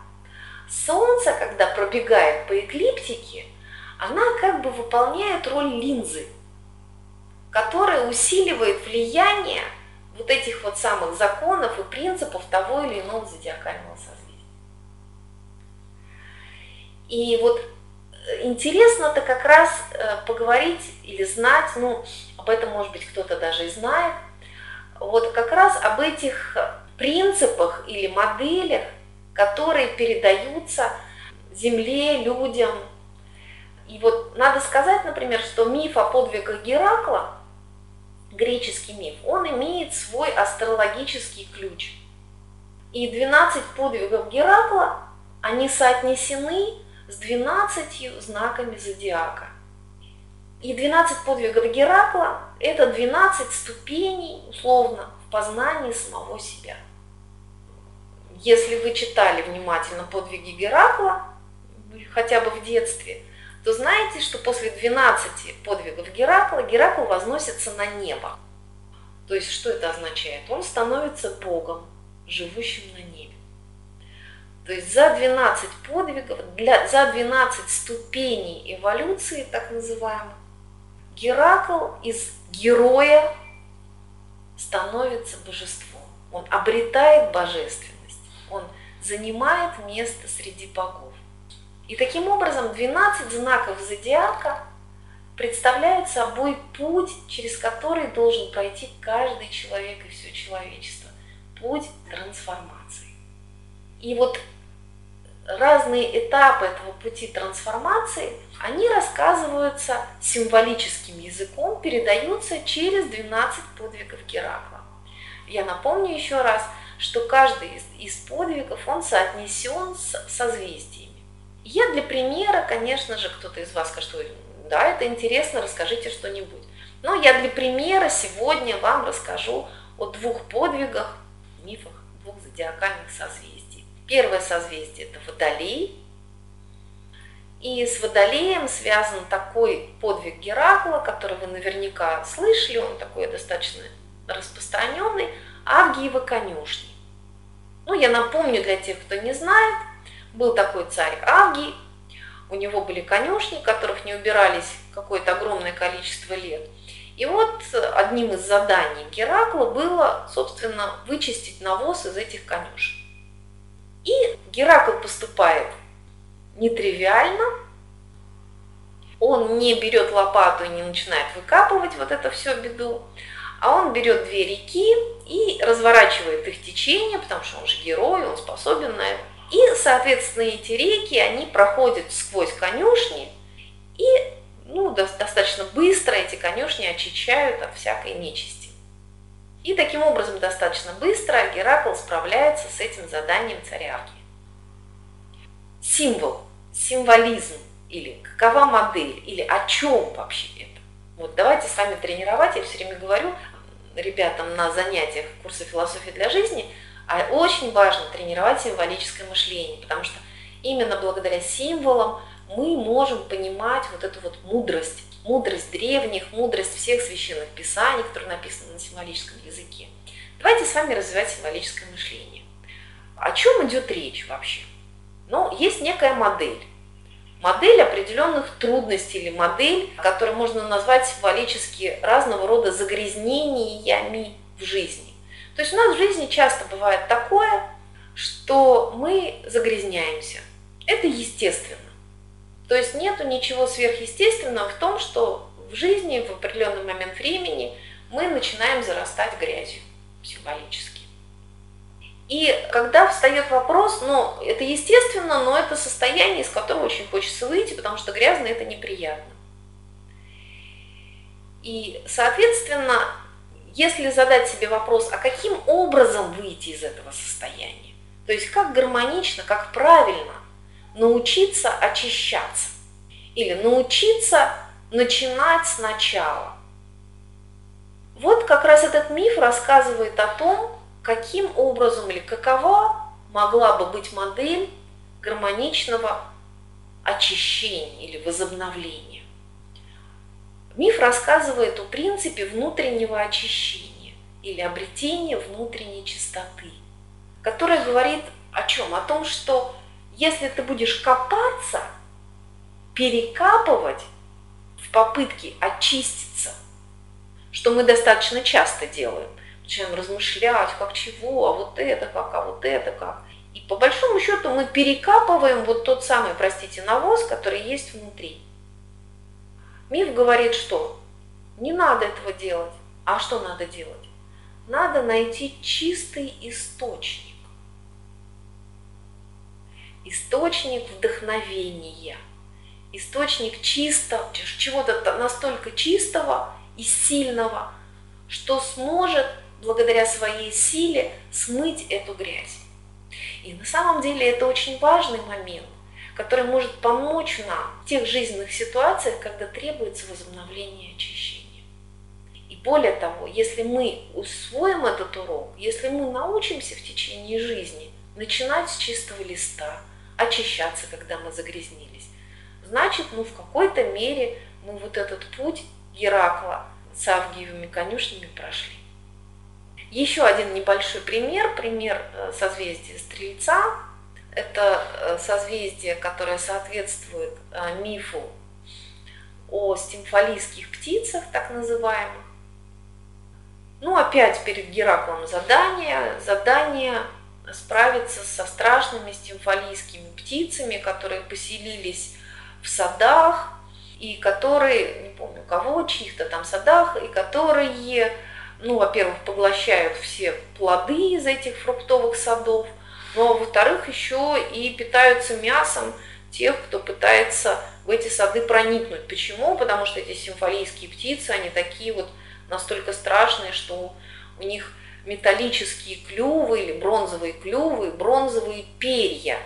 Солнце, когда пробегает по эклиптике, она как бы выполняет роль линзы, которая усиливает влияние вот этих вот самых законов и принципов того или иного зодиакального созвездия. И вот э, интересно-то как раз э, поговорить или знать, ну, об этом, может быть, кто-то даже и знает, вот как раз об этих принципах или моделях, которые передаются Земле, людям, и вот надо сказать, например, что миф о подвигах Геракла, греческий миф, он имеет свой астрологический ключ. И 12 подвигов Геракла, они соотнесены с 12 знаками зодиака. И 12 подвигов Геракла – это 12 ступеней, условно, в познании самого себя. Если вы читали внимательно подвиги Геракла, хотя бы в детстве – то знаете, что после 12 подвигов Геракла Геракл возносится на небо. То есть что это означает? Он становится Богом, живущим на небе. То есть за 12 подвигов, для, за 12 ступеней эволюции, так называемых, Геракл из героя становится божеством. Он обретает божественность, он занимает место среди богов. И таким образом 12 знаков зодиака представляют собой путь, через который должен пройти каждый человек и все человечество. Путь трансформации. И вот разные этапы этого пути трансформации, они рассказываются символическим языком, передаются через 12 подвигов Геракла. Я напомню еще раз, что каждый из, подвигов, он соотнесен с созвездием. Я для примера, конечно же, кто-то из вас скажет, да, это интересно, расскажите что-нибудь. Но я для примера сегодня вам расскажу о двух подвигах, мифах двух зодиакальных созвездий. Первое созвездие – это Водолей, И с Водолеем связан такой подвиг Геракла, который вы наверняка слышали, он такой достаточно распространенный, Авгиевы конюшни. Ну, я напомню для тех, кто не знает, был такой царь Авгий, у него были конюшни, которых не убирались какое-то огромное количество лет. И вот одним из заданий Геракла было, собственно, вычистить навоз из этих конюшен. И Геракл поступает нетривиально, он не берет лопату и не начинает выкапывать вот это все беду, а он берет две реки и разворачивает их течение, потому что он же герой, он способен на это. И, соответственно, эти реки, они проходят сквозь конюшни, и ну, достаточно быстро эти конюшни очищают от всякой нечисти. И таким образом достаточно быстро Геракл справляется с этим заданием царявки. Символ, символизм или какова модель, или о чем вообще это. Вот давайте с вами тренировать, я все время говорю ребятам на занятиях курса философии для жизни, а очень важно тренировать символическое мышление, потому что именно благодаря символам мы можем понимать вот эту вот мудрость, мудрость древних, мудрость всех священных писаний, которые написаны на символическом языке. Давайте с вами развивать символическое мышление. О чем идет речь вообще? Ну, есть некая модель. Модель определенных трудностей или модель, которую можно назвать символически разного рода загрязнениями в жизни. То есть у нас в жизни часто бывает такое, что мы загрязняемся. Это естественно. То есть нету ничего сверхъестественного в том, что в жизни в определенный момент времени мы начинаем зарастать грязью символически. И когда встает вопрос, ну, это естественно, но это состояние, из которого очень хочется выйти, потому что грязно это неприятно. И, соответственно, если задать себе вопрос, а каким образом выйти из этого состояния, то есть как гармонично, как правильно научиться очищаться или научиться начинать сначала. Вот как раз этот миф рассказывает о том, каким образом или какова могла бы быть модель гармоничного очищения или возобновления. Миф рассказывает о принципе внутреннего очищения или обретения внутренней чистоты, которая говорит о чем? О том, что если ты будешь копаться, перекапывать в попытке очиститься, что мы достаточно часто делаем, начинаем размышлять, как чего, а вот это как, а вот это как. И по большому счету мы перекапываем вот тот самый, простите, навоз, который есть внутри. Миф говорит, что не надо этого делать. А что надо делать? Надо найти чистый источник источник вдохновения, источник чисто, чего-то настолько чистого и сильного, что сможет благодаря своей силе смыть эту грязь. И на самом деле это очень важный момент, который может помочь нам в тех жизненных ситуациях, когда требуется возобновление очищения. И более того, если мы усвоим этот урок, если мы научимся в течение жизни начинать с чистого листа, очищаться, когда мы загрязнились. Значит, ну в какой-то мере мы вот этот путь Геракла с Авгиевыми конюшнями прошли. Еще один небольшой пример, пример э, созвездия Стрельца. Это э, созвездие, которое соответствует э, мифу о стимфалийских птицах, так называемых. Ну, опять перед Гераклом задание. Задание справиться со страшными стимфалийскими птицами, которые поселились в садах, и которые, не помню кого, чьих-то там садах, и которые, ну, во-первых, поглощают все плоды из этих фруктовых садов, но, во-вторых, еще и питаются мясом тех, кто пытается в эти сады проникнуть. Почему? Потому что эти симфолийские птицы, они такие вот настолько страшные, что у них металлические клювы или бронзовые клювы, бронзовые перья.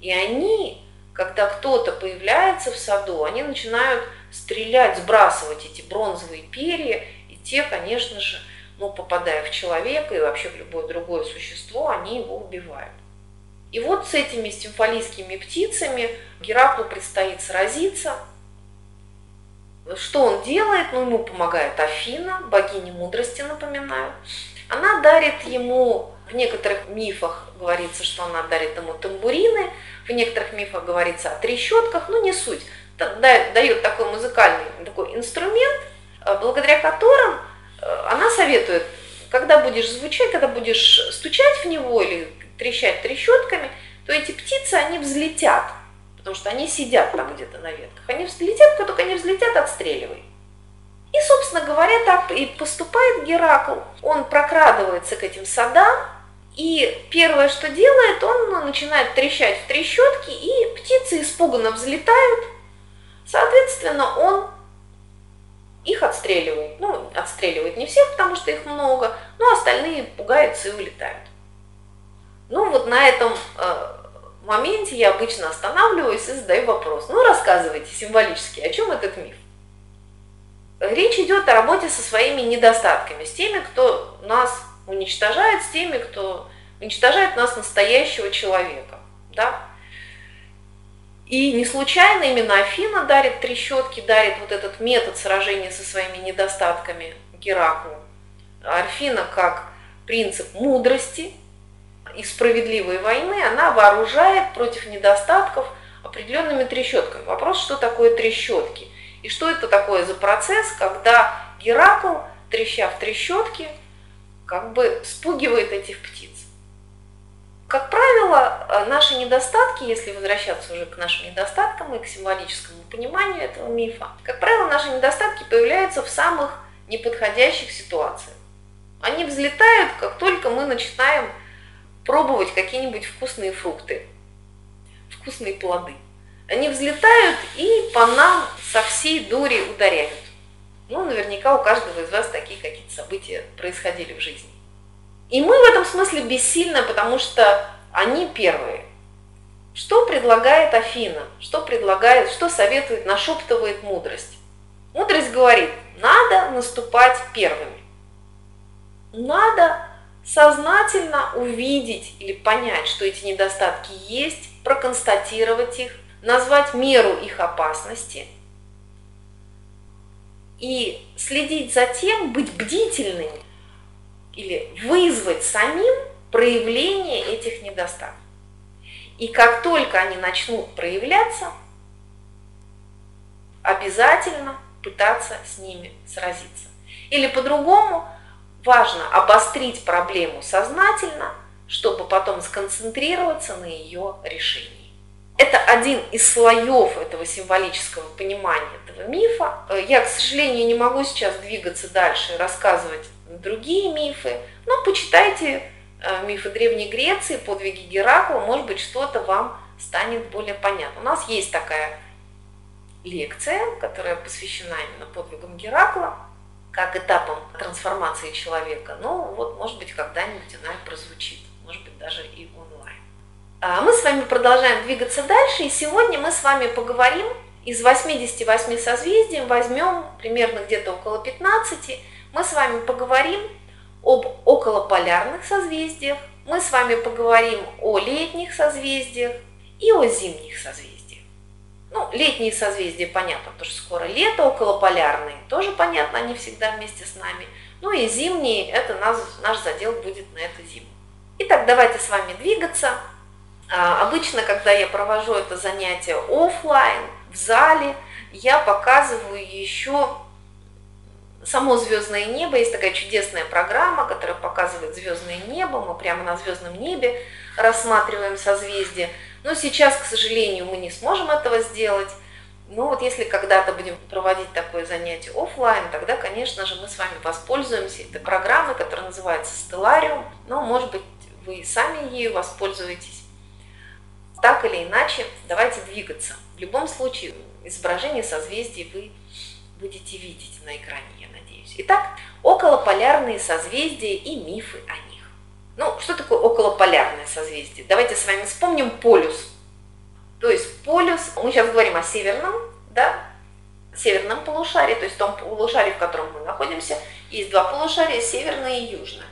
И они, когда кто-то появляется в саду, они начинают стрелять, сбрасывать эти бронзовые перья, и те, конечно же, ну, попадая в человека и вообще в любое другое существо, они его убивают. И вот с этими стимфалийскими птицами Гераклу предстоит сразиться. Что он делает? Ну, ему помогает Афина, богиня мудрости, напоминаю. Она дарит ему, в некоторых мифах говорится, что она дарит ему тамбурины, в некоторых мифах говорится о трещотках, но не суть. Дает такой музыкальный такой инструмент, э, благодаря которым она советует, когда будешь звучать, когда будешь стучать в него или трещать трещотками, то эти птицы, они взлетят, потому что они сидят там где-то на ветках. Они взлетят, как только они взлетят, отстреливай. И, собственно говоря, так и поступает Геракл. Он прокрадывается к этим садам, и первое, что делает, он начинает трещать в трещотки, и птицы испуганно взлетают. Соответственно, он их отстреливает. Ну, отстреливает не всех, потому что их много, но остальные пугаются и улетают. Ну, вот на этом э, моменте я обычно останавливаюсь и задаю вопрос. Ну, рассказывайте символически, о чем этот миф? Речь идет о работе со своими недостатками, с теми, кто нас уничтожает, с теми, кто уничтожает нас настоящего человека. Да? И не случайно именно Афина дарит трещотки, дарит вот этот метод сражения со своими недостатками Гераклу. Арфина как принцип мудрости и справедливой войны, она вооружает против недостатков определенными трещотками. Вопрос, что такое трещотки? И что это такое за процесс, когда Геракл, треща в трещотки, как бы спугивает этих птиц? Как правило, э, наши недостатки, если возвращаться уже к нашим недостаткам и к символическому пониманию этого мифа, как правило, наши недостатки появляются в самых неподходящих ситуациях. Они взлетают, как только мы начинаем пробовать какие-нибудь вкусные фрукты, вкусные плоды. Они взлетают и по нам со всей дури ударяют. Ну, наверняка у каждого из вас такие какие-то события происходили в жизни. И мы в этом смысле бессильны, потому что они первые. Что предлагает Афина? Что предлагает, что советует, нашептывает мудрость? Мудрость говорит, надо наступать первыми. Надо сознательно увидеть или понять, что эти недостатки есть, проконстатировать их, назвать меру их опасности и следить за тем, быть бдительными, или вызвать самим проявление этих недостатков. И как только они начнут проявляться, обязательно пытаться с ними сразиться. Или по-другому, важно обострить проблему сознательно, чтобы потом сконцентрироваться на ее решении. Это один из слоев этого символического понимания этого мифа. Я, к сожалению, не могу сейчас двигаться дальше и рассказывать другие мифы. Но почитайте э, мифы Древней Греции, подвиги Геракла, может быть, что-то вам станет более понятно. У нас есть такая лекция, которая посвящена именно подвигам Геракла, как этапам трансформации человека. Ну, вот, может быть, когда-нибудь она прозвучит, может быть, даже и онлайн. А мы с вами продолжаем двигаться дальше, и сегодня мы с вами поговорим из 88 созвездий, возьмем примерно где-то около 15, мы с вами поговорим об околополярных созвездиях, мы с вами поговорим о летних созвездиях и о зимних созвездиях. Ну, летние созвездия понятно, потому что скоро лето, околополярные тоже понятно, они всегда вместе с нами. Ну и зимние, это наш, наш задел будет на эту зиму. Итак, давайте с вами двигаться. А, обычно, когда я провожу это занятие офлайн в зале, я показываю еще само звездное небо, есть такая чудесная программа, которая показывает звездное небо, мы прямо на звездном небе рассматриваем созвездия. Но сейчас, к сожалению, мы не сможем этого сделать. Но вот если когда-то будем проводить такое занятие офлайн, тогда, конечно же, мы с вами воспользуемся этой программой, которая называется Stellarium. Но, может быть, вы сами ею воспользуетесь. Так или иначе, давайте двигаться. В любом случае, изображение созвездий вы будете видеть на экране, я надеюсь. Итак, околополярные созвездия и мифы о них. Ну, что такое околополярное созвездие? Давайте с вами вспомним полюс. То есть полюс, мы сейчас говорим о северном, да, северном полушарии, то есть том полушарии, в котором мы находимся, есть два полушария, северное и южное.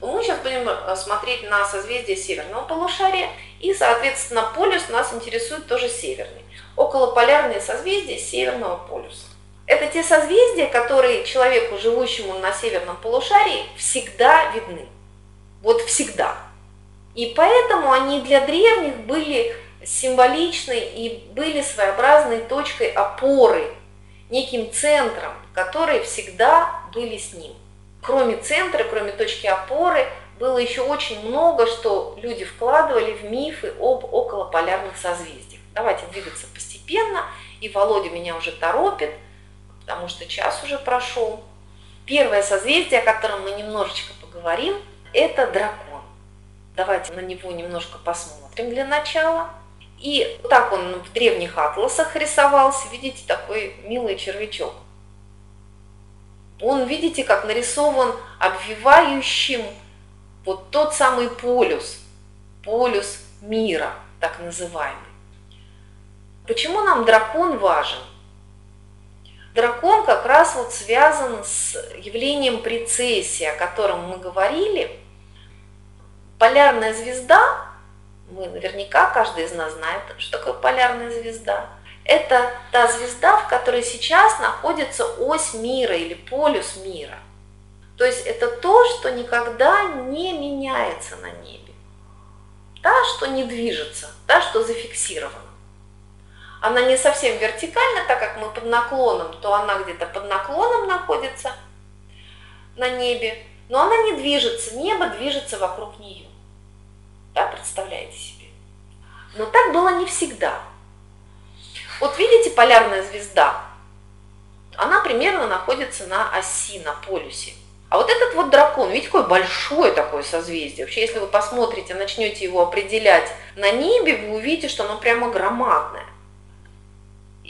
Мы сейчас будем э, смотреть на созвездие северного полушария И, соответственно, полюс нас интересует тоже северный. Околополярные созвездия Северного полюса. Это те созвездия, которые человеку, живущему на северном полушарии, всегда видны. Вот всегда. И поэтому они для древних были символичны и были своеобразной точкой опоры, неким центром, которые всегда были с ним. Кроме центра, кроме точки опоры, было еще очень много, что люди вкладывали в мифы об околополярных созвездиях. Давайте двигаться постепенно, и Володя меня уже торопит, потому что час уже прошел. Первое созвездие, о котором мы немножечко поговорим, это дракон. Давайте на него немножко посмотрим для начала. И так он в древних атласах рисовался, видите, такой милый червячок. Он, видите, как нарисован обвивающим вот тот самый полюс, полюс мира, так называемый. Почему нам дракон важен? Дракон как раз вот связан с явлением прецессии, о котором мы говорили. Полярная звезда, мы наверняка, каждый из нас знает, что такое полярная звезда. Это та звезда, в которой сейчас находится ось мира или полюс мира – то есть это то, что никогда не меняется на небе. Та, что не движется, та, что зафиксирована. Она не совсем вертикальна, так как мы под наклоном, то она где-то под наклоном находится на небе, но она не движется, небо движется вокруг нее. Да, представляете себе? Но так было не всегда. Вот видите полярная звезда? Она примерно находится на оси, на полюсе. А вот этот вот дракон, видите, какое большое такое созвездие. Вообще, если вы посмотрите, начнете его определять на небе, вы увидите, что оно прямо громадное.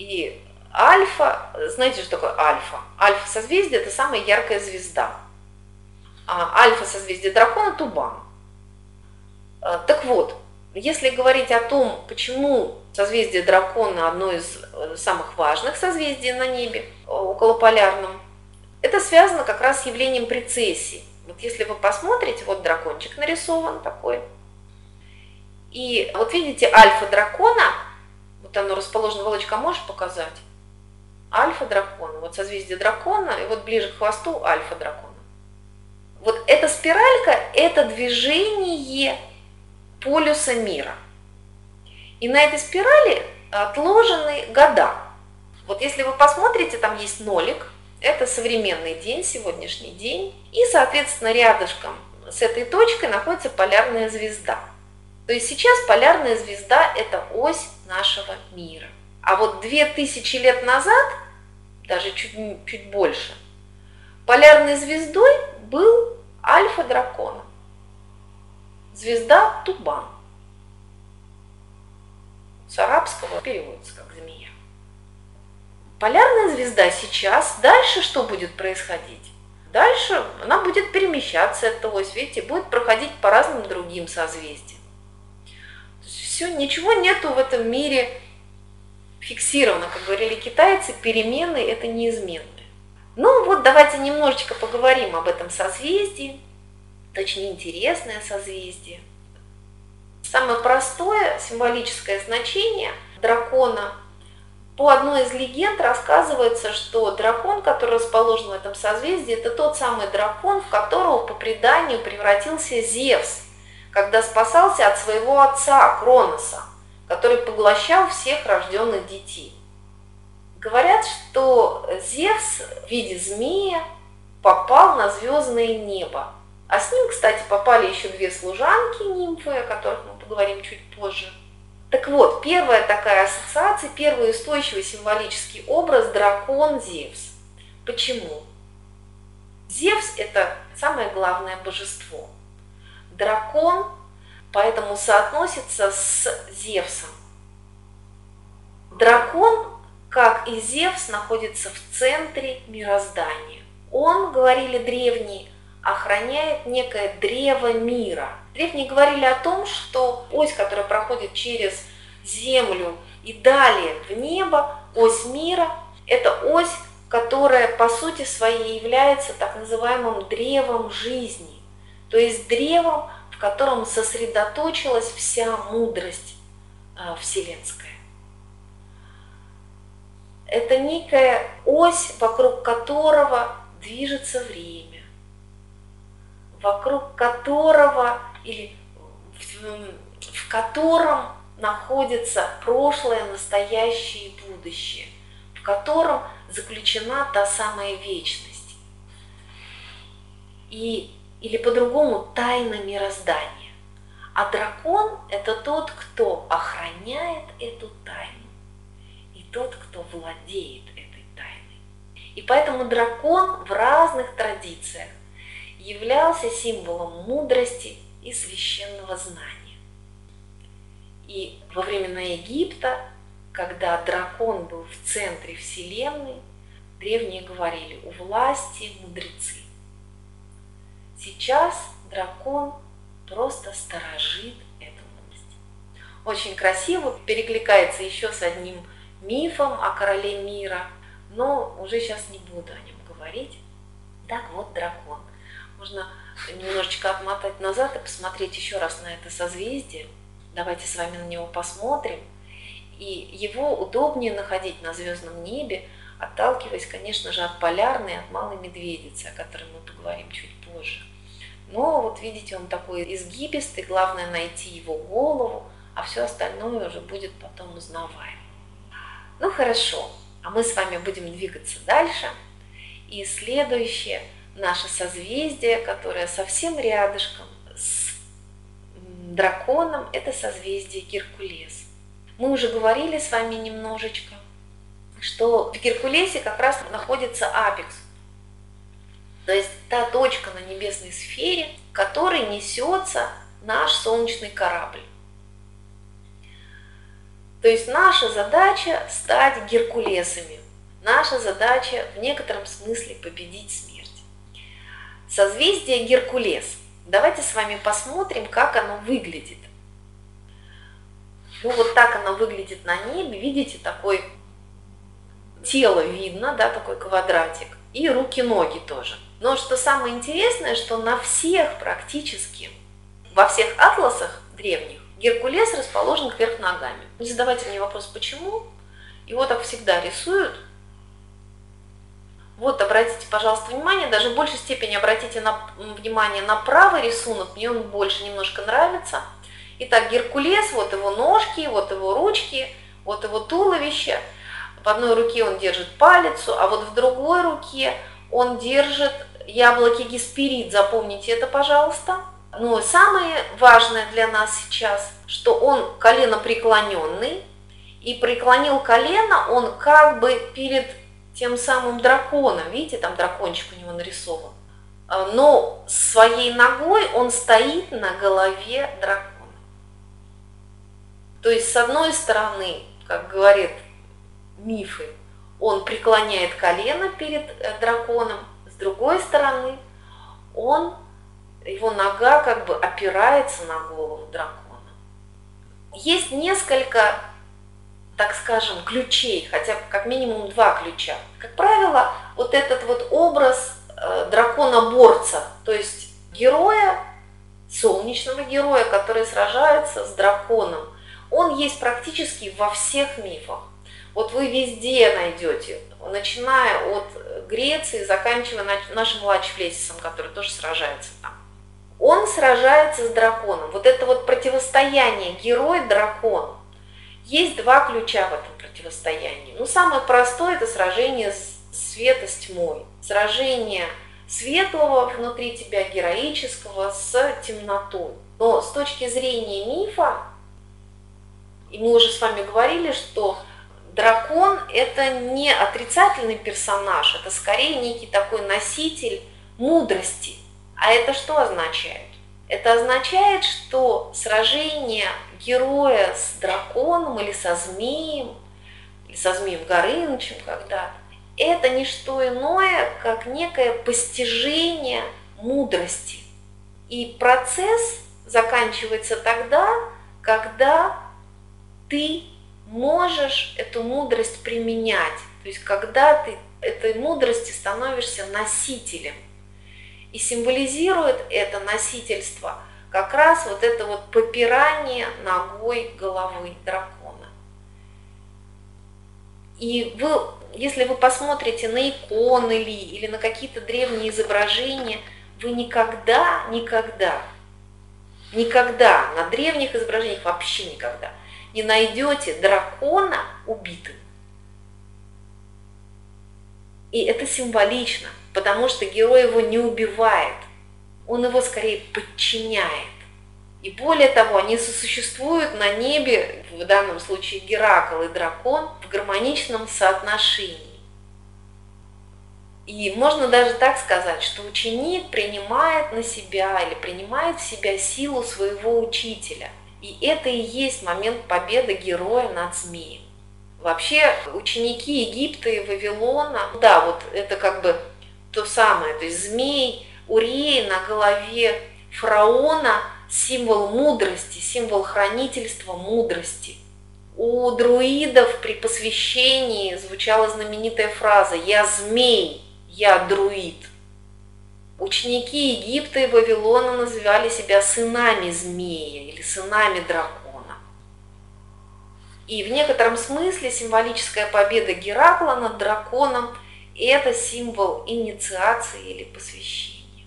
И альфа, знаете, что такое альфа? Альфа созвездие – это самая яркая звезда. А альфа созвездие дракона – Тубан. А, так вот, если говорить о том, почему созвездие дракона одно из э, самых важных созвездий на небе, э, околополярном, это связано как раз с явлением прецессии. Вот если вы посмотрите, вот дракончик нарисован такой. И вот видите альфа дракона, вот оно расположено, Волочка, можешь показать? Альфа дракона, вот созвездие дракона, и вот ближе к хвосту альфа дракона. Вот эта спиралька – это движение полюса мира. И на этой спирали отложены года. Вот если вы посмотрите, там есть нолик – это современный день, сегодняшний день. И, соответственно, рядышком с этой точкой находится полярная звезда. То есть сейчас полярная звезда – это ось нашего мира. А вот 2000 лет назад, даже чуть, чуть больше, полярной звездой был альфа дракона. Звезда Тубан. С арабского переводится как змея. Полярная звезда сейчас, дальше что будет происходить? Дальше она будет перемещаться, эта ось, видите, будет проходить по разным другим созвездиям. Все, ничего нету в этом мире фиксировано, как говорили китайцы, перемены это неизменные. Ну вот давайте немножечко поговорим об этом созвездии, точнее интересное созвездие. Самое простое символическое значение дракона по одной из легенд рассказывается, что дракон, который расположен в этом созвездии, это тот самый дракон, в которого по преданию превратился Зевс, когда спасался от своего отца Кроноса, который поглощал всех рожденных детей. Говорят, что Зевс в виде змея попал на звездное небо. А с ним, кстати, попали еще две служанки нимфы, о которых мы поговорим чуть позже. Так вот, первая такая ассоциация, первый устойчивый символический образ – дракон Зевс. Почему? Зевс – это самое главное божество. Дракон поэтому соотносится с Зевсом. Дракон, как и Зевс, находится в центре мироздания. Он, говорили древние, охраняет некое древо мира. Древние говорили о том, что ось, которая проходит через землю и далее в небо, ось мира, это ось, которая по сути своей является так называемым древом жизни, то есть древом, в котором сосредоточилась вся мудрость э, вселенская. Это некая ось, вокруг которого движется время, вокруг которого или в, в котором находится прошлое, настоящее и будущее, в котором заключена та самая вечность. И, или по-другому тайна мироздания. А дракон – это тот, кто охраняет эту тайну и тот, кто владеет этой тайной. И поэтому дракон в разных традициях являлся символом мудрости и священного знания. И во времена Египта, когда дракон был в центре Вселенной, древние говорили, у власти мудрецы. Сейчас дракон просто сторожит эту власть. Очень красиво перекликается еще с одним мифом о короле мира, но уже сейчас не буду о нем говорить. Так вот, дракон. Можно немножечко отмотать назад и посмотреть еще раз на это созвездие – Давайте с вами на него посмотрим. И его удобнее находить на звездном небе, отталкиваясь, конечно же, от полярной, от малой медведицы, о которой мы поговорим чуть позже. Но вот видите, он такой изгибистый, главное найти его голову, а все остальное уже будет потом узнаваемо. Ну хорошо, а мы с вами будем двигаться дальше. И следующее наше созвездие, которое совсем рядышком с драконом это созвездие Геркулес. Мы уже говорили с вами немножечко, что в Геркулесе как раз находится апекс, то есть та точка на небесной сфере, к которой несется наш солнечный корабль. То есть наша задача стать Геркулесами. Наша задача в некотором смысле победить смерть. Созвездие Геркулес – Давайте с вами посмотрим, как оно выглядит. Ну вот так оно выглядит на небе. Видите, такой тело видно, да, такой квадратик. И руки-ноги тоже. Но что самое интересное, что на всех практически, во всех атласах древних, Геркулес расположен кверх ногами. Не задавайте мне вопрос, почему. Его так всегда рисуют – вот, обратите, пожалуйста, внимание, даже в большей степени обратите на, внимание на правый рисунок, мне он больше немножко нравится. Итак, Геркулес, вот его ножки, вот его ручки, вот его туловище. В одной руке он держит палицу, а вот в другой руке он держит яблоки гесперид, запомните это, пожалуйста. И самое важное для нас сейчас, что он колено преклоненный, и преклонил колено он как бы перед тем самым драконом. Видите, там дракончик у него нарисован. А, но своей ногой он стоит на голове дракона. То есть, с одной стороны, как говорит мифы, он преклоняет колено перед э, драконом, другой стороны, он, его нога как бы опирается на голову дракона. Есть несколько так скажем, ключей, хотя как минимум два ключа. Как правило, вот этот вот образ э, дракона-борца, то есть героя, солнечного героя, который сражается с драконом, он есть практически во всех мифах. Вот вы везде найдете, начиная от Греции, заканчивая нашим Лачфлесисом, который тоже сражается там. Он сражается с драконом. Вот это вот противостояние герой-дракон, есть два ключа в этом противостоянии. Ну, самое простое – это сражение света с тьмой. Сражение светлого внутри тебя, героического, с темнотой. Но с точки зрения мифа, и мы уже с вами говорили, что дракон – это не отрицательный персонаж, это скорее некий такой носитель мудрости. А это что означает? Это означает, что сражение героя с драконом или со змеем, или со змеем Горынычем когда-то, это не что иное, как некое постижение мудрости. И процесс заканчивается тогда, когда ты можешь эту мудрость применять. То есть когда ты этой мудрости становишься носителем. И символизирует это носительство как раз вот это вот попирание ногой головы дракона. И вы, если вы посмотрите на иконы ли или на какие-то древние изображения, вы никогда, никогда, никогда на древних изображениях вообще никогда не найдете дракона убитым. И это символично, потому что герой его не убивает, он его скорее подчиняет. И более того, они сосуществуют на небе, в данном случае Геракл и дракон, в гармоничном соотношении. И можно даже так сказать, что ученик принимает на себя или принимает в себя силу своего учителя. И это и есть момент победы героя над змеем. Вообще ученики Египта и Вавилона, да, вот это как бы то самое, то есть змей, Урей на голове фараона символ мудрости, символ хранительства мудрости. У друидов при посвящении звучала знаменитая фраза «Я змей, я друид». Ученики Египта и Вавилона называли себя сынами змея или сынами дракона. И в некотором смысле символическая победа Геракла над драконом – это символ инициации или посвящения.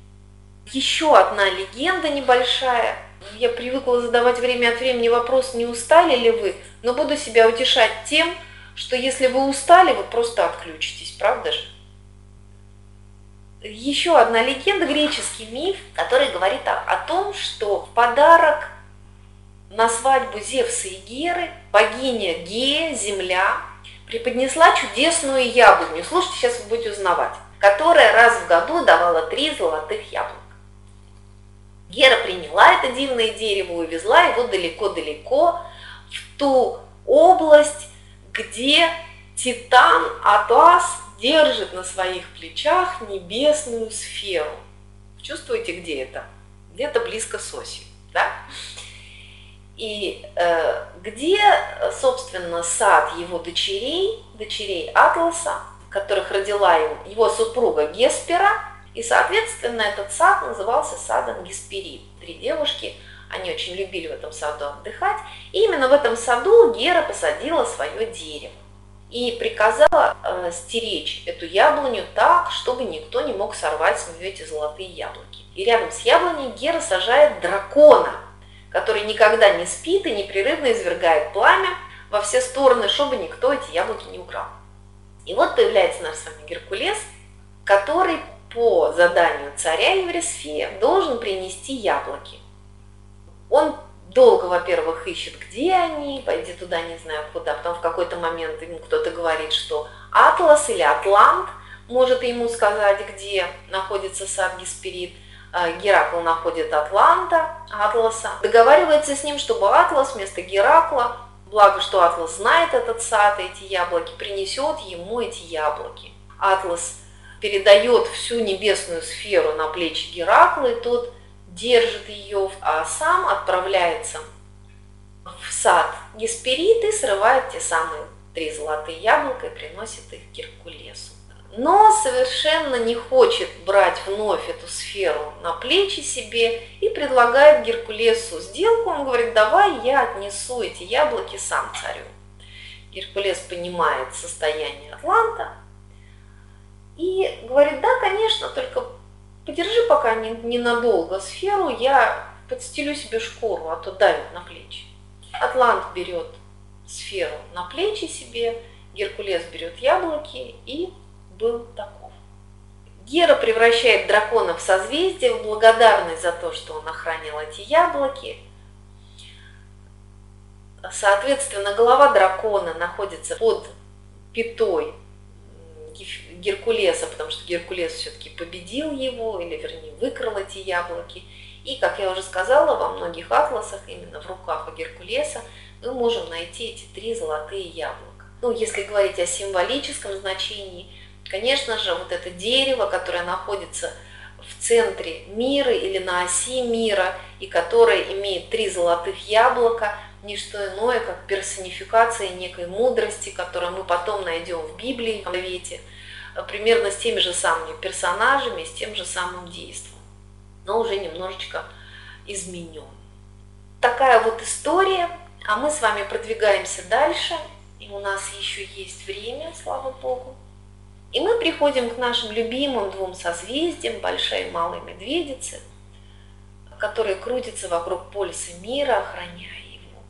Еще одна легенда небольшая. Я привыкла задавать время от времени вопрос, не устали ли вы, но буду себя утешать тем, что если вы устали, вы просто отключитесь, правда же? Еще одна легенда, греческий миф, который говорит о, о том, что в подарок на свадьбу Зевса и Геры богиня Гея, земля, преподнесла чудесную яблоню, слушайте, сейчас вы будете узнавать, которая раз в году давала три золотых яблок. Гера приняла это дивное дерево, увезла его далеко-далеко в ту область, где Титан Атлас держит на своих плечах небесную сферу. Чувствуете, где это? Где-то близко с осью, да? И э, где, собственно, сад его дочерей, дочерей Атласа, которых родила его супруга Геспера, и, соответственно, этот сад назывался садом Гесперид. Три девушки, они очень любили в этом саду отдыхать, и именно в этом саду Гера посадила свое дерево и приказала э, стеречь эту яблоню так, чтобы никто не мог сорвать с нее эти золотые яблоки. И рядом с яблоней Гера сажает дракона, который никогда не спит и непрерывно извергает пламя во все стороны, чтобы никто эти яблоки не украл. И вот появляется наш с вами Геркулес, который по заданию царя Еврисфея должен принести яблоки. Он долго, во-первых, ищет, где они, пойди туда, не знаю куда, потом в какой-то момент ему кто-то говорит, что Атлас или Атлант может ему сказать, где находится сад Гесперид. А, Геракл находит Атланта, Атласа, договаривается с ним, чтобы Атлас вместо Геракла, благо, что Атлас знает этот сад, эти яблоки, принесет ему эти яблоки. Атлас передает всю небесную сферу на плечи Геракла, и тот держит ее, а сам отправляется в сад Гесперид и срывает те самые три золотые яблока и приносит их Геркулесу но совершенно не хочет брать вновь эту сферу на плечи себе и предлагает Геркулесу сделку. Он говорит, давай я отнесу эти яблоки сам царю. Геркулес понимает состояние Атланта и говорит, да, конечно, только подержи пока ненадолго сферу, я подстелю себе шкуру, а то давит на плечи. Атлант берет сферу на плечи себе, Геркулес берет яблоки и был таков. Гера превращает дракона в созвездие в благодарность за то, что он охранил эти яблоки. Соответственно, голова дракона находится под пятой Геркулеса, потому что Геркулес все-таки победил его, или вернее выкрал эти яблоки. И, как я уже сказала, во многих атласах, именно в руках у Геркулеса, мы можем найти эти три золотые яблока. Ну, если говорить о символическом значении – Конечно же, вот это дерево, которое находится в центре мира или на оси мира, и которое имеет три золотых яблока, не что иное, как персонификация некой мудрости, которую мы потом найдем в Библии, в Завете, примерно с теми же самыми персонажами, с тем же самым действием, но уже немножечко изменен. Такая вот история, а мы с вами продвигаемся дальше, и у нас еще есть время, слава Богу. И мы приходим к нашим любимым двум созвездиям, Большая и Малая Медведицы, которые крутятся вокруг полюса мира, охраняя его.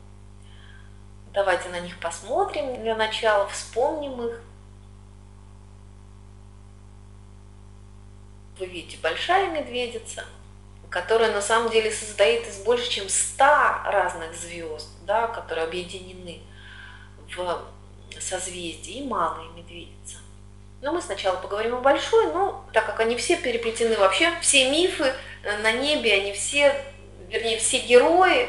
Давайте на них посмотрим для начала, вспомним их. Вы видите, Большая Медведица, которая на самом деле состоит из больше чем 100 разных звезд, да, которые объединены в созвездии, и Малая Медведица. Но мы сначала поговорим о большой, но так как они все переплетены вообще, все мифы э, на небе, они все, вернее, все герои,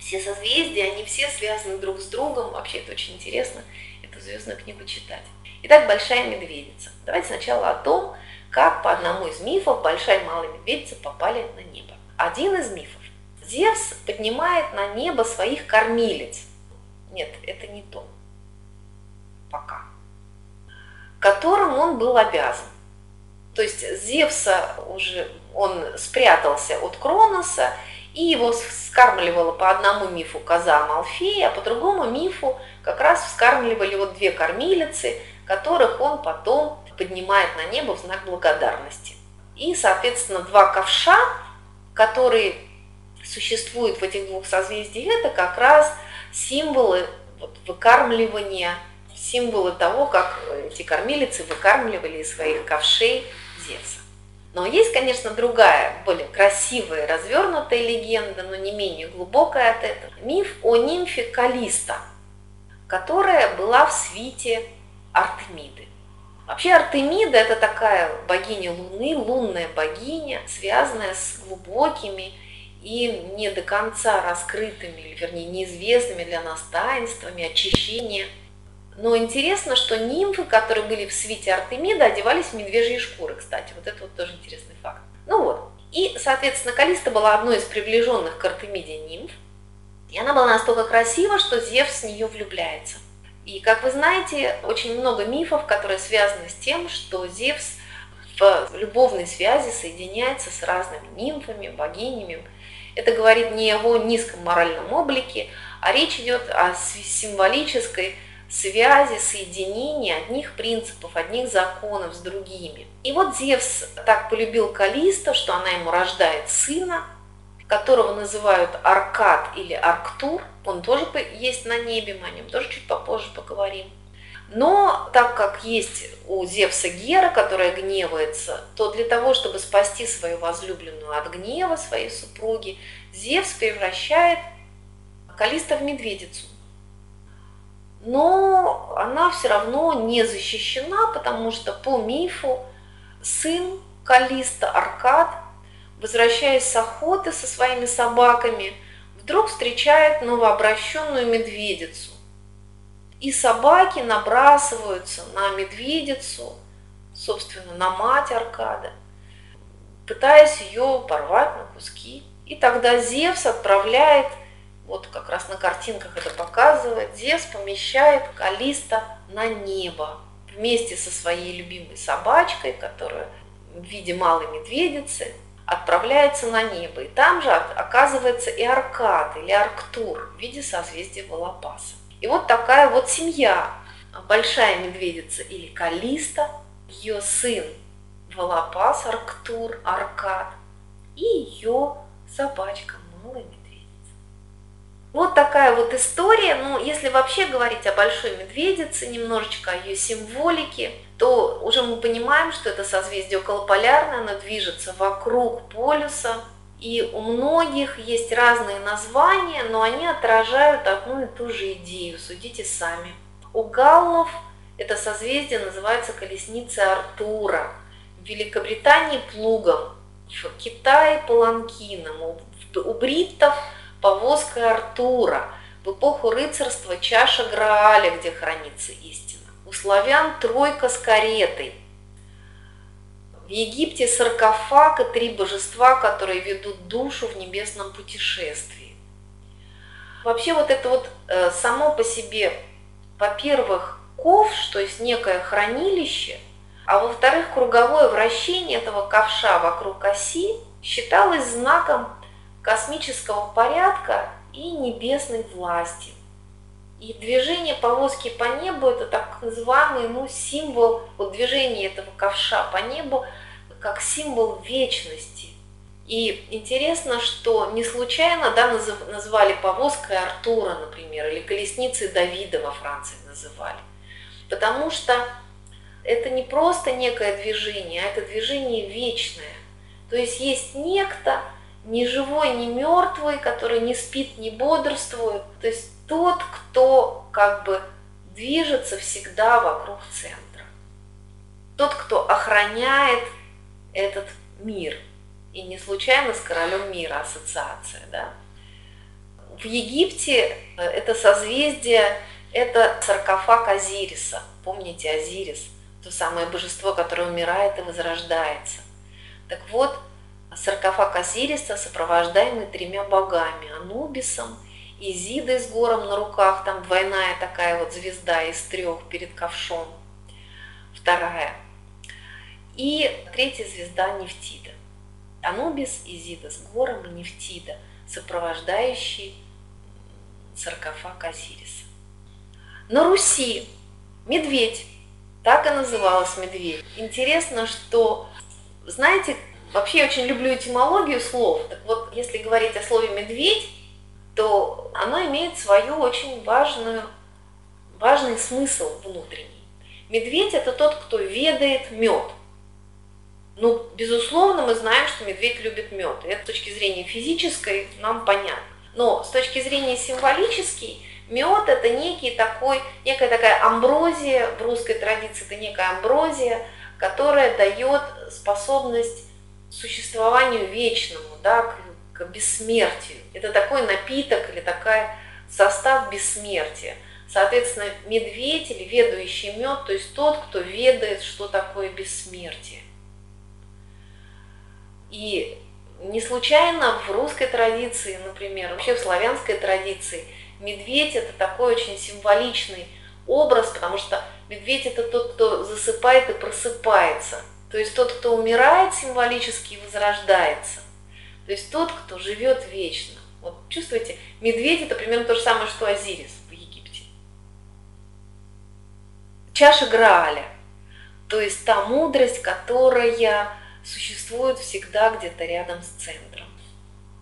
все созвездия, они все связаны друг с другом. Вообще это очень интересно, эту звездную книгу читать. Итак, Большая Медведица. Давайте сначала о том, как по одному из мифов Большая и Малая Медведица попали на небо. Один из мифов. Зевс поднимает на небо своих кормилец. Нет, это не то. Пока которым он был обязан. То есть Зевса уже, он спрятался от Кроноса, и его вскармливала по одному мифу коза Малфея, а по другому мифу как раз вскармливали вот две кормилицы, которых он потом поднимает на небо в знак благодарности. И, соответственно, два ковша, которые существуют в этих двух созвездиях, это как раз символы вот, выкармливания символы того, как эти кормилицы выкармливали из своих ковшей Зевса. Но есть, конечно, другая, более красивая, развернутая легенда, но не менее глубокая от этого. Миф о нимфе Калиста, которая была в свите Артемиды. Вообще Артемида – это такая богиня Луны, лунная богиня, связанная с глубокими и не до конца раскрытыми, или вернее неизвестными для нас таинствами очищения но интересно, что нимфы, которые были в свите Артемида, одевались в медвежьи шкуры, кстати. Вот это вот тоже интересный факт. Ну вот. И, соответственно, Калиста была одной из приближенных к Артемиде нимф. И она была настолько красива, что Зевс в нее влюбляется. И, как вы знаете, очень много мифов, которые связаны с тем, что Зевс в любовной связи соединяется с разными нимфами, богинями. Это говорит не о его низком моральном облике, а речь идет о символической связи, соединения одних принципов, одних законов с другими. И вот Зевс так полюбил Калиста, что она ему рождает сына, которого называют Аркад или Арктур. Он тоже есть на небе, мы о нем тоже чуть попозже поговорим. Но так как есть у Зевса Гера, которая гневается, то для того, чтобы спасти свою возлюбленную от гнева своей супруги, Зевс превращает Калиста в медведицу но она все равно не защищена, потому что по мифу сын Калиста Аркад, возвращаясь с охоты со своими собаками, вдруг встречает новообращенную медведицу. И собаки набрасываются на медведицу, собственно, на мать Аркада, пытаясь ее порвать на куски. И тогда Зевс отправляет вот как раз на картинках это показывает, Зевс помещает Калиста на небо вместе со своей любимой собачкой, которая в виде малой медведицы отправляется на небо. И там же оказывается и Аркад или Арктур в виде созвездия Волопаса. И вот такая вот семья. Большая медведица или Калиста, ее сын Волопас, Арктур, Аркад и ее собачка малая медведица. Вот такая вот история. Ну, если вообще говорить о большой медведице, немножечко о ее символике, то уже мы понимаем, что это созвездие околополярное, оно движется вокруг полюса. И у многих есть разные названия, но они отражают одну и ту же идею, судите сами. У галлов это созвездие называется колесница Артура, в Великобритании плугом, в Китае паланкином, у бриттов – повозка Артура, в эпоху рыцарства чаша Грааля, где хранится истина. Славян тройка с каретой. В Египте саркофаг и три божества, которые ведут душу в небесном путешествии. Вообще вот это вот э, само по себе, во-первых, ковш, то есть некое хранилище, а во-вторых, круговое вращение этого ковша вокруг оси считалось знаком космического порядка и небесной власти. И движение повозки по небу – это так называемый ну, символ, вот движение этого ковша по небу, как символ вечности. И интересно, что не случайно да, называли повозкой Артура, например, или колесницей Давида во Франции называли. Потому что это не просто некое движение, а это движение вечное. То есть есть некто, ни живой, ни мертвый, который не спит, не бодрствует. То есть тот, кто как бы движется всегда вокруг центра. Тот, кто охраняет этот мир. И не случайно с королем мира ассоциация, да. В Египте э, это созвездие, это саркофаг Азириса. Помните Азирис? То самое божество, которое умирает и возрождается. Так вот, саркофаг Азириса, сопровождаемый тремя богами – Анубисом, Изидой с гором на руках, там двойная такая вот звезда из трех перед ковшом, вторая. И третья звезда Нефтида. Анубис, Изида с гором и Нефтида, сопровождающий саркофаг Осириса. На Руси медведь, так и называлась медведь. Интересно, что, знаете, вообще я очень люблю этимологию слов. Так вот, если говорить о слове медведь, то оно имеет свою очень важную, важный смысл внутренний. Медведь – это тот, кто ведает мед. Ну, безусловно, мы знаем, что медведь любит мед. И это с точки зрения физической нам понятно. Но с точки зрения символической, мед – это некий такой, некая такая амброзия, в русской традиции это некая амброзия, которая дает способность существованию вечному, да, к к бессмертию. Это такой напиток или такая состав бессмертия. Соответственно, медведь или ведущий мед, то есть тот, кто ведает, что такое бессмертие. И не случайно в русской традиции, например, вообще в славянской традиции, медведь это такой очень символичный образ, потому что медведь это тот, кто засыпает и просыпается. То есть тот, кто умирает символически и возрождается. То есть тот, кто живет вечно. Вот чувствуете, медведь это примерно то же самое, что Азирис в Египте. Чаша Грааля, то есть та мудрость, которая существует всегда где-то рядом с центром.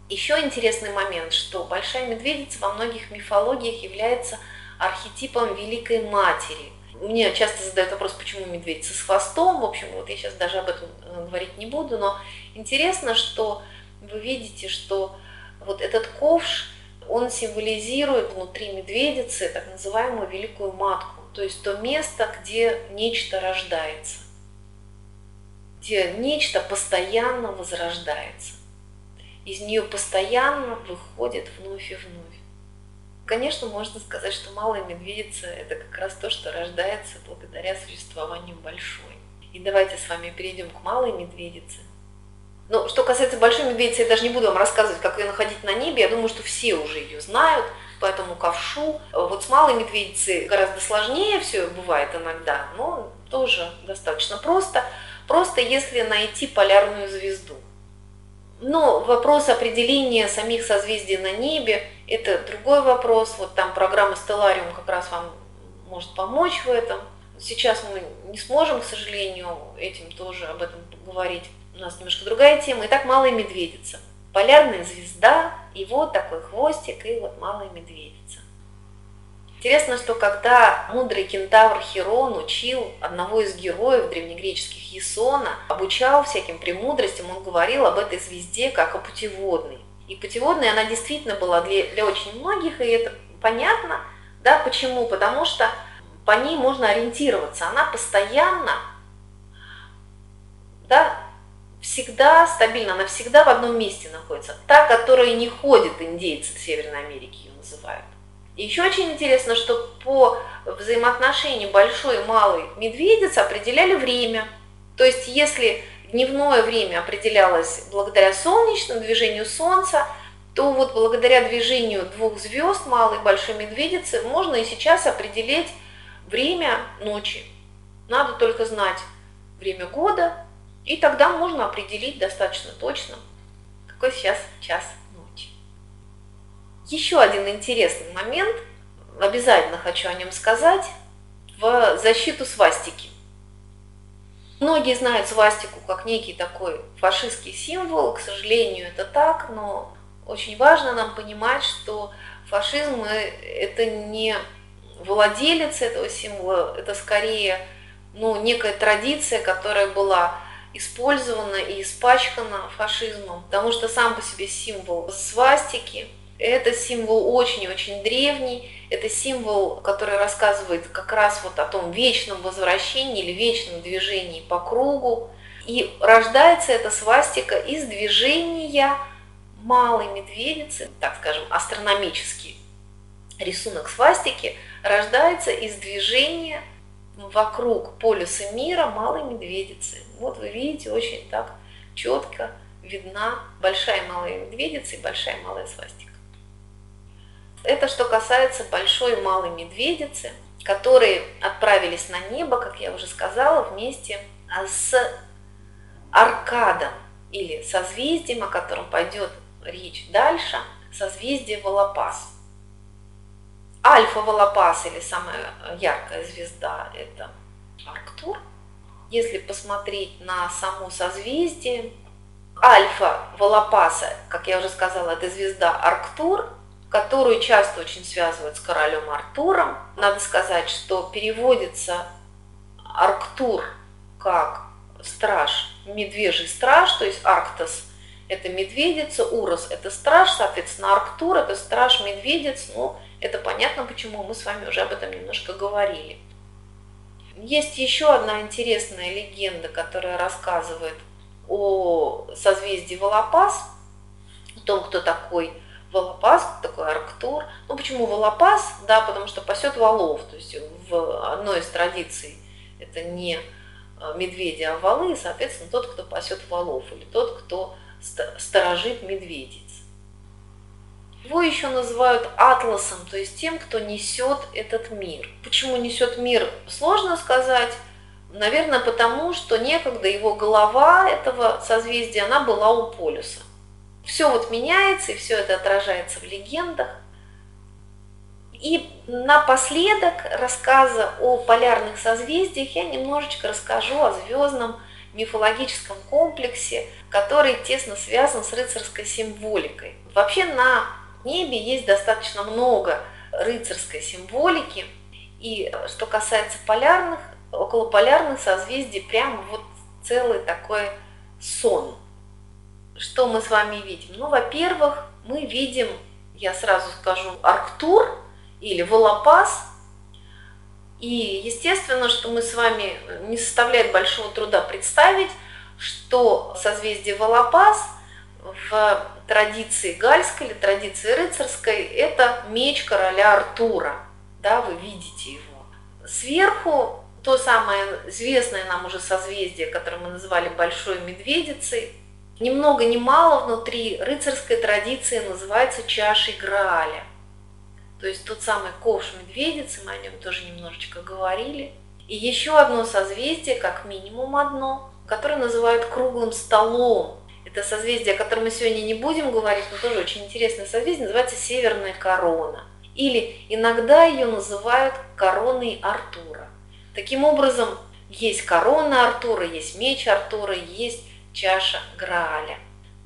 Еще интересный момент, что большая медведица во многих мифологиях является архетипом Великой Матери. Мне часто задают вопрос, почему медведица с хвостом. В общем, вот я сейчас даже об этом э, говорить не буду, но интересно, что вы видите, что вот этот ковш, он символизирует внутри медведицы так называемую великую матку, то есть то место, где нечто рождается, где нечто постоянно возрождается. Из нее постоянно выходит вновь и вновь. Конечно, можно сказать, что малая медведица – это как раз то, что рождается благодаря существованию большой. И давайте с вами перейдем к малой медведице – но что касается большой медведицы, я даже не буду вам рассказывать, как ее находить на небе. Я думаю, что все уже ее знают, поэтому ковшу. Вот с малой медведицей гораздо сложнее все бывает иногда, но тоже достаточно просто. Просто если найти полярную звезду. Но вопрос определения самих созвездий на небе – это другой вопрос. Вот там программа Stellarium как раз вам может помочь в этом. Сейчас мы не сможем, к сожалению, этим тоже об этом говорить у нас немножко другая тема. Итак, малая медведица. Полярная звезда, и вот такой хвостик, и вот малая медведица. Интересно, что когда мудрый кентавр Херон учил одного из героев древнегреческих Есона, обучал всяким премудростям, он говорил об этой звезде как о путеводной. И путеводной она действительно была для, для очень многих, и это понятно. Да, почему? Потому что по ней можно ориентироваться. Она постоянно да, всегда стабильно, она всегда в одном месте находится. Та, которая не ходит, индейцы Северной Америки ее называют. Еще очень интересно, что по взаимоотношению большой и малой медведицы определяли время. То есть если дневное время определялось благодаря солнечному движению Солнца, то вот благодаря движению двух звезд, малой и большой медведицы, можно и сейчас определить время ночи. Надо только знать время года, и тогда можно определить достаточно точно, какой сейчас час ночи. Еще один интересный момент, обязательно хочу о нем сказать, в защиту свастики. Многие знают свастику как некий такой фашистский символ, к сожалению, это так, но очень важно нам понимать, что фашизм это не владелец этого символа, это скорее ну, некая традиция, которая была использована и испачкана фашизмом, потому что сам по себе символ свастики – это символ очень-очень древний, это символ, который рассказывает как раз вот о том вечном возвращении или вечном движении по кругу. И рождается эта свастика из движения малой медведицы, так скажем, астрономический рисунок свастики рождается из движения вокруг полюса мира малой медведицы. Вот вы видите, очень так четко видна большая малая медведица и большая малая свастика. Это что касается большой и малой медведицы, которые отправились на небо, как я уже сказала, вместе с Аркадом или созвездием, о котором пойдет речь дальше, созвездие Волопас. Альфа Волопас или самая яркая звезда – это Арктур. Если посмотреть на само созвездие, Альфа Волопаса, как я уже сказала, это звезда Арктур, которую часто очень связывают с королем Артуром. Надо сказать, что переводится Арктур как страж, медвежий страж, то есть Арктос – это медведица, Урос – это страж, соответственно, Арктур – это страж медведец, ну, это понятно, почему мы с вами уже об этом немножко говорили. Есть еще одна интересная легенда, которая рассказывает о созвездии Волопас, о том, кто такой Волопас, такой Арктур. Ну, почему Волопас? Да, потому что пасет волов. То есть в одной из традиций это не э, медведи, а валы, и, соответственно, тот, кто пасет волов, или тот, кто сторожит медведей. Его еще называют атласом, то есть тем, кто несет этот мир. Почему несет мир, сложно сказать. Наверное, потому что некогда его голова этого созвездия, она была у полюса. Все вот меняется, и все это отражается в легендах. И напоследок рассказа о полярных созвездиях я немножечко расскажу о звездном мифологическом комплексе, который тесно связан с рыцарской символикой. Вообще на небе есть достаточно много рыцарской символики. И что касается полярных, около полярных созвездий прямо вот целый такой сон. Что мы с вами видим? Ну, во-первых, мы видим, я сразу скажу, Арктур или Волопас. И естественно, что мы с вами не составляет большого труда представить, что созвездие Волопас в традиции гальской или традиции рыцарской это меч короля Артура. Да, вы видите его. Сверху то самое известное нам уже созвездие, которое мы называли Большой Медведицей, ни много ни мало внутри рыцарской традиции называется чашей Грааля. То есть тот самый ковш медведицы, мы о нем тоже немножечко говорили. И еще одно созвездие, как минимум одно, которое называют круглым столом. Это созвездие, о котором мы сегодня не будем говорить, но тоже очень интересное созвездие, называется Северная корона. Или иногда ее называют короной Артура. Таким образом, есть корона Артура, есть меч Артура, есть чаша Грааля.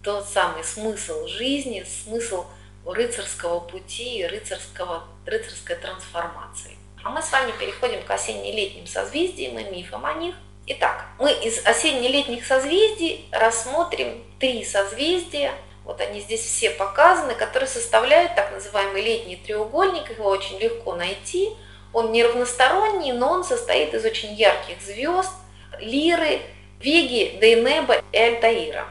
Тот самый смысл жизни, смысл рыцарского пути и рыцарского, рыцарской трансформации. А мы с вами переходим к осенне-летним созвездиям и мифам о них. Итак, мы из осенне-летних созвездий рассмотрим три созвездия. Вот они здесь все показаны, которые составляют так называемый летний треугольник. Его очень легко найти. Он не равносторонний, но он состоит из очень ярких звезд, Лиры, Веги, Дейнеба и Альтаира.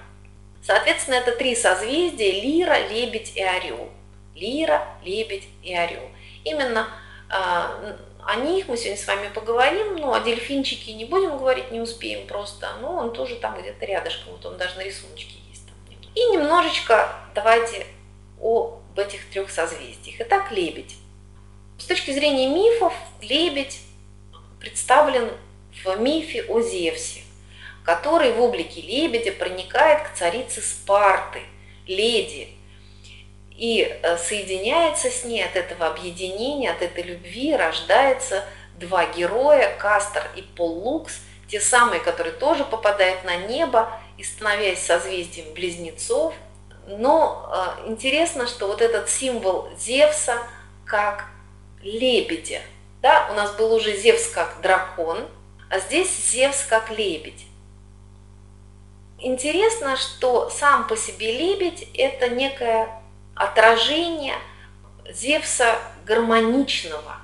Соответственно, это три созвездия – Лира, Лебедь и Орел. Лира, Лебедь и Орел. Именно а, о них мы сегодня с вами поговорим, но о дельфинчике не будем говорить, не успеем просто. Но он тоже там где-то рядышком, вот он даже на рисуночке есть. Там. И немножечко давайте об этих трех созвездиях. Итак, лебедь. С точки зрения мифов, лебедь представлен в мифе о Зевсе, который в облике лебедя проникает к царице Спарты, леди. И э, соединяется с ней от этого объединения, от этой любви рождается два героя, Кастер и Поллукс, те самые, которые тоже попадают на небо и становясь созвездием близнецов. Но э, интересно, что вот этот символ Зевса как лебедя, да, у нас был уже Зевс как дракон, а здесь Зевс как лебедь. Интересно, что сам по себе лебедь – это некое отражение Зевса гармоничного,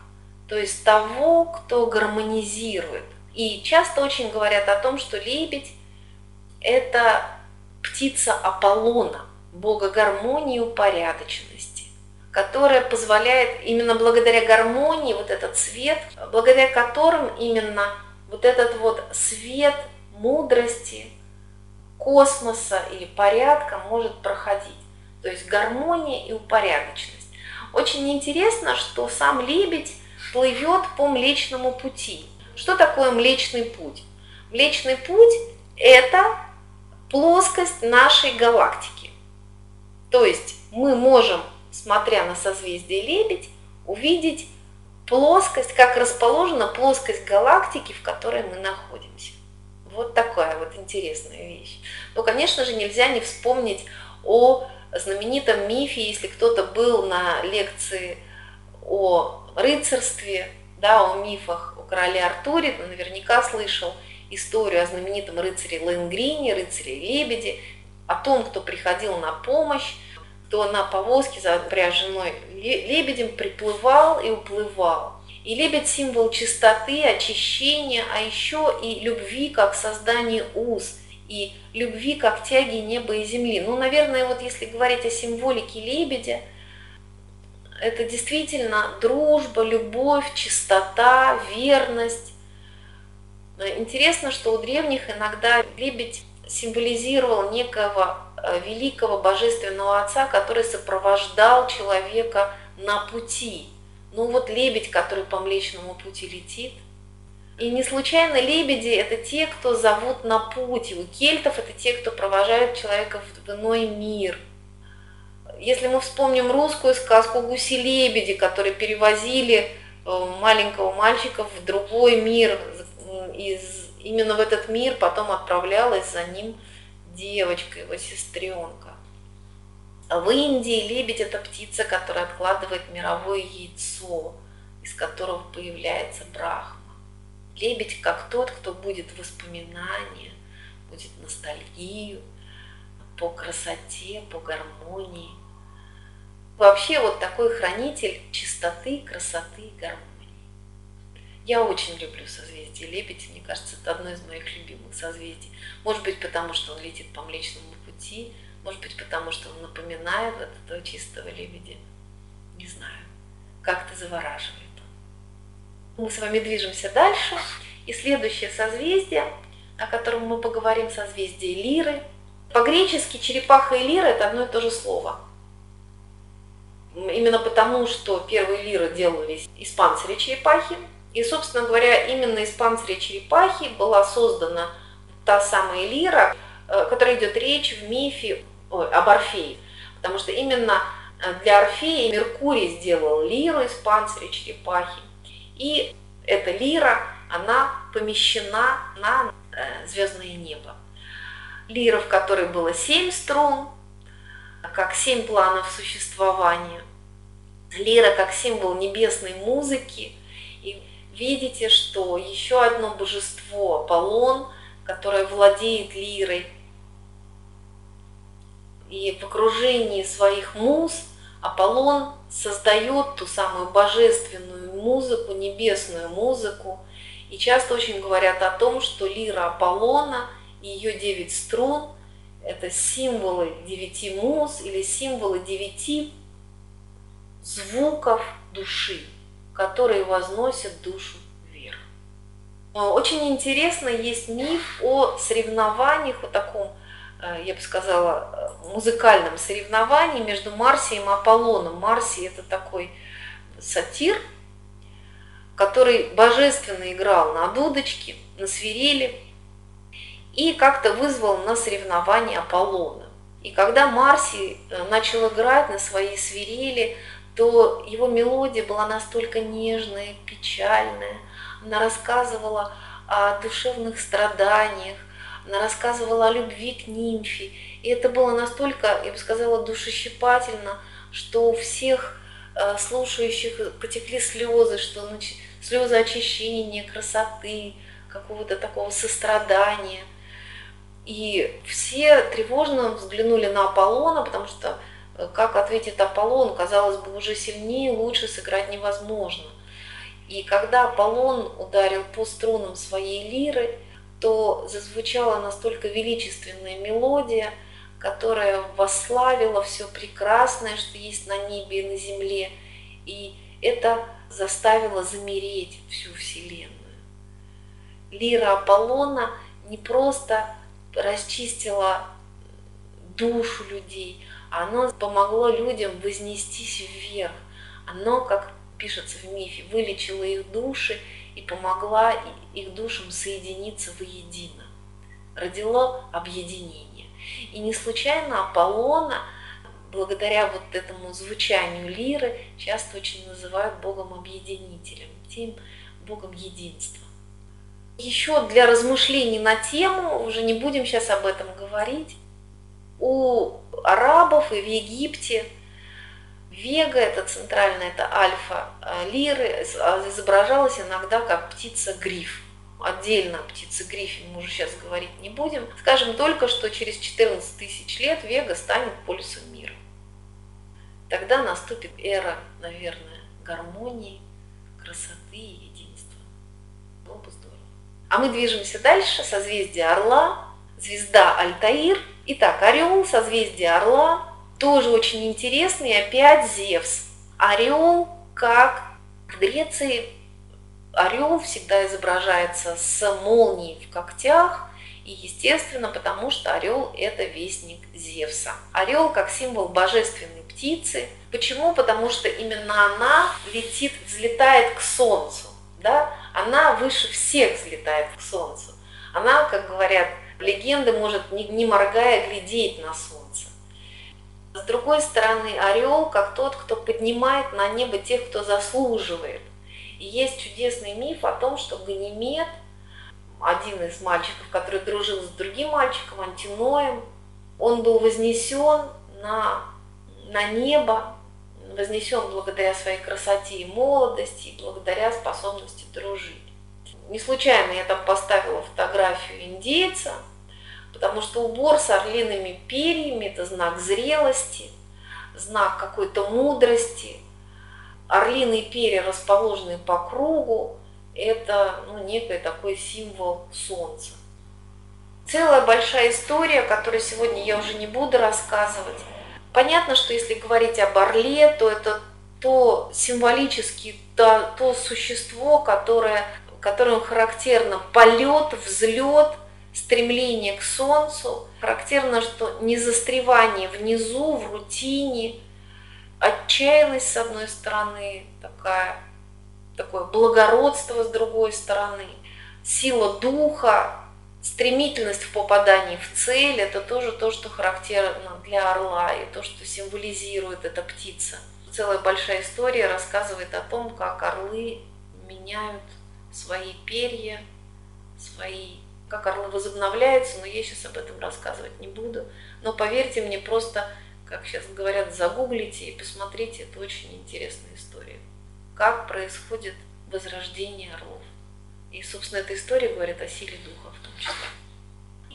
то есть того, кто гармонизирует. И часто очень говорят о том, что лебедь – это птица Аполлона, бога гармонии и упорядоченности, которая позволяет именно благодаря гармонии, вот этот свет, благодаря которым именно вот этот вот свет мудрости, космоса или порядка может проходить. То есть гармония и упорядоченность. Очень интересно, что сам лебедь плывет по Млечному пути. Что такое Млечный путь? Млечный путь – это плоскость нашей галактики. То есть мы можем, смотря на созвездие Лебедь, увидеть плоскость, как расположена плоскость галактики, в которой мы находимся. Вот такая вот интересная вещь. Но, конечно же, нельзя не вспомнить о знаменитом мифе, если кто-то был на лекции о рыцарстве, да, о мифах о короле Артуре, наверняка слышал историю о знаменитом рыцаре Лэнгрине, рыцаре Лебеде, о том, кто приходил на помощь, кто на повозке запряженной лебедем приплывал и уплывал. И лебедь – символ чистоты, очищения, а еще и любви, как создание уз, и любви, как тяги неба и земли. Ну, наверное, вот если говорить о символике лебедя, это действительно дружба, любовь, чистота, верность. Интересно, что у древних иногда лебедь символизировал некого э, великого божественного отца, который сопровождал человека на пути. Ну вот лебедь, который по Млечному пути летит. И не случайно лебеди – это те, кто зовут на путь. У кельтов – это те, кто провожают человека в иной мир. Если мы вспомним русскую сказку «Гуси-лебеди», которые перевозили э, маленького мальчика в другой мир, из, именно в этот мир потом отправлялась за ним девочка, его сестренка. В Индии лебедь – это птица, которая откладывает мировое яйцо, из которого появляется брахма. Лебедь как тот, кто будет воспоминания, будет ностальгию по красоте, по гармонии. Вообще вот такой хранитель чистоты, красоты гармонии. Я очень люблю созвездие Лебедь, мне кажется, это одно из моих любимых созвездий. Может быть, потому что он летит по Млечному пути, может быть, потому что он напоминает вот этого чистого лебедя. Не знаю. Как-то завораживает Мы с вами движемся дальше. И следующее созвездие, о котором мы поговорим, созвездие Лиры. По-гречески черепаха и лира – это одно и то же слово. Именно потому, что первые лиры делались из панциря черепахи. И, собственно говоря, именно из панциря черепахи была создана та самая лира, о которой идет речь в мифе ой, об Орфее, потому что именно э, для Орфея Меркурий сделал лиру из панциря черепахи. И эта лира, она помещена на э, звездное небо. Лира, в которой было семь струн, как семь планов существования. Лира как символ небесной музыки. И видите, что еще одно божество, Аполлон, которое владеет лирой, и в окружении своих муз Аполлон создает ту самую божественную музыку, небесную музыку. И часто очень говорят о том, что лира Аполлона и ее девять струн – это символы девяти муз или символы девяти звуков души, которые возносят душу вверх. Очень интересно есть миф о соревнованиях, о таком я бы сказала, э, музыкальном соревновании между Марсием и Аполлоном. Марсий это такой сатир, который божественно играл на дудочке, на свирели и как-то вызвал на соревнование Аполлона. И когда Марси э, начал играть на своей свирели, то его мелодия была настолько нежная, печальная. Она рассказывала о душевных страданиях, она рассказывала о любви к нимфе. И это было настолько, я бы сказала, душещипательно, что у всех э, слушающих потекли слезы, что слезы очищения, красоты, какого-то такого сострадания. И все тревожно взглянули на Аполлона, потому что, э, как ответит Аполлон, казалось бы, уже сильнее, лучше сыграть невозможно. И когда Аполлон ударил по струнам своей лиры, то зазвучала настолько величественная мелодия, которая восславила все прекрасное, что есть на небе и на земле. И это заставило замереть всю Вселенную. Лира Аполлона не просто расчистила душу людей, оно помогло людям вознестись вверх. Оно, как пишется в мифе, вылечило их души и помогла их душам соединиться воедино. Родило объединение. И не случайно Аполлона, благодаря вот этому звучанию лиры, часто очень называют богом-объединителем, тем богом единства. Еще для размышлений на тему, уже не будем сейчас об этом говорить, у арабов и в Египте Вега, это центральная, это альфа э, лиры, а, изображалась иногда как птица-гриф. Отдельно птица-грифе мы уже сейчас говорить не будем. Скажем только, что через 14 тысяч лет Вега станет полюсом мира. Тогда наступит эра, наверное, гармонии, красоты и единства. Было бы здорово. А мы движемся дальше. Созвездие Орла, звезда Альтаир. Итак, Орел, созвездие Орла, тоже очень интересный, опять Зевс. Орел, как в Греции, орел всегда изображается с молнией в когтях, и естественно, потому что орел – это вестник Зевса. Орел как символ божественной птицы. Почему? Потому что именно она летит, взлетает к солнцу. Да? Она выше всех взлетает к солнцу. Она, как говорят легенды, может, не, не моргая, глядеть на солнце. С другой стороны, орел как тот, кто поднимает на небо тех, кто заслуживает. И есть чудесный миф о том, что Ганимед, один из мальчиков, который дружил с другим мальчиком, Антиноем, он был вознесен на, на небо, вознесен благодаря своей красоте и молодости, и благодаря способности дружить. Не случайно я там поставила фотографию индейца – Потому что убор с орлиными перьями – это знак зрелости, знак какой-то мудрости. Орлиные перья, расположенные по кругу, это ну, некий такой символ солнца. Целая большая история, которую сегодня я уже не буду рассказывать. Понятно, что если говорить об орле, то это то символически то, то существо, которое, которому характерно полет, взлет, стремление к солнцу. Характерно, что незастревание внизу, в рутине, отчаянность с одной стороны, такая, такое благородство с другой стороны, сила духа, стремительность в попадании в цель – это тоже то, что характерно для орла и то, что символизирует эта птица. Целая большая история рассказывает о том, как орлы меняют свои перья, свои как орлы возобновляются, но я сейчас об этом рассказывать не буду. Но поверьте мне, просто, как сейчас говорят, загуглите и посмотрите, это очень интересная история. Как происходит возрождение орлов. И, собственно, эта история говорит о силе духа в том числе.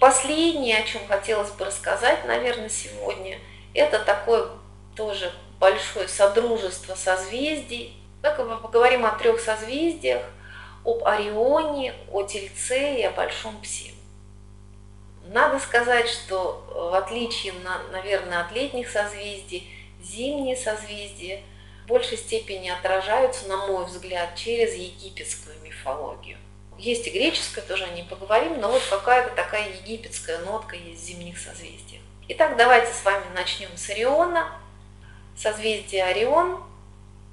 Последнее, о чем хотелось бы рассказать, наверное, сегодня, это такое тоже большое содружество созвездий. Как мы поговорим о трех созвездиях, об Орионе, о Тельце и о Большом Псе. Надо сказать, что в отличие, наверное, от летних созвездий, зимние созвездия в большей степени отражаются, на мой взгляд, через египетскую мифологию. Есть и греческая, тоже о ней поговорим, но вот какая-то такая египетская нотка есть в зимних созвездиях. Итак, давайте с вами начнем с Ориона. Созвездие Орион.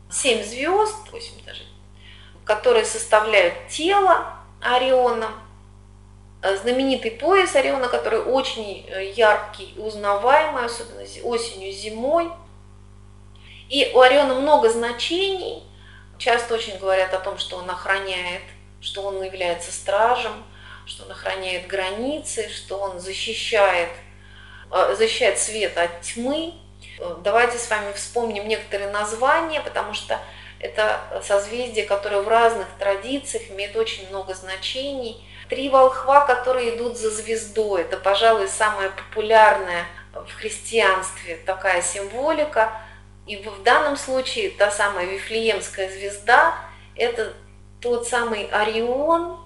Семь звезд, восемь даже которые составляют тело Ориона. э, знаменитый пояс Ориона, который очень э, яркий, узнаваемый, особенно осенью, зимой. И у Ориона много значений. Часто очень говорят о том, что он охраняет, что он является стражем, что он охраняет границы, что он защищает, э, защищает свет от тьмы. Давайте с вами вспомним некоторые названия, потому что это созвездие, которое в разных традициях имеет очень много значений. Три волхва, которые идут за звездой, это, пожалуй, самая популярная в христианстве такая символика. И в данном случае та самая Вифлеемская звезда – это тот самый Орион,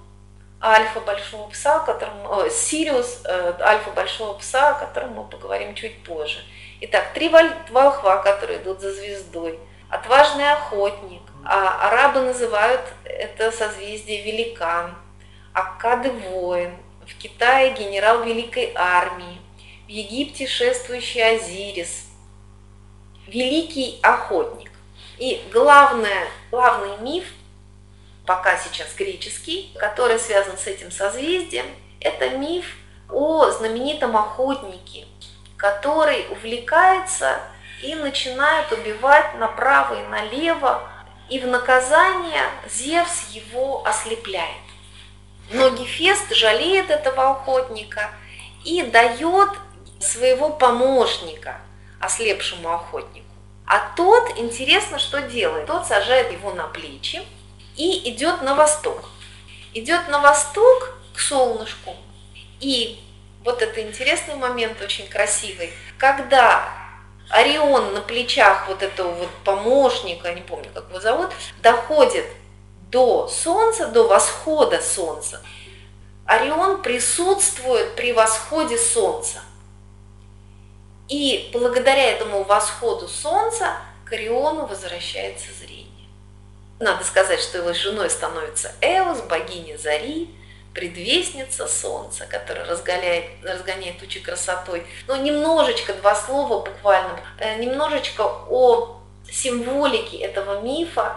альфа большого пса, которому, о, Сириус, э, альфа большого пса, о котором мы поговорим чуть позже. Итак, три волхва, которые идут за звездой – отважный охотник, а арабы называют это созвездие великан, Аккады воин, в Китае генерал Великой армии, в Египте шествующий Азирис, великий охотник. И главное, главный миф, пока сейчас греческий, который связан с этим созвездием, это миф о знаменитом охотнике, который увлекается и начинают убивать направо и налево, и в наказание Зевс его ослепляет. Но Гефест жалеет этого охотника и дает своего помощника ослепшему охотнику. А тот, интересно, что делает? Тот сажает его на плечи и идет на восток. Идет на восток к солнышку. И вот это интересный момент, очень красивый, когда Орион на плечах вот этого вот помощника, не помню, как его зовут, доходит до Солнца, до восхода Солнца. Орион присутствует при восходе Солнца. И благодаря этому восходу Солнца к Ориону возвращается зрение. Надо сказать, что его женой становится Эос, богиня Зари, предвестница солнца, которая разгоняет, разгоняет тучи красотой. Но немножечко, два слова буквально, э, немножечко о символике этого мифа.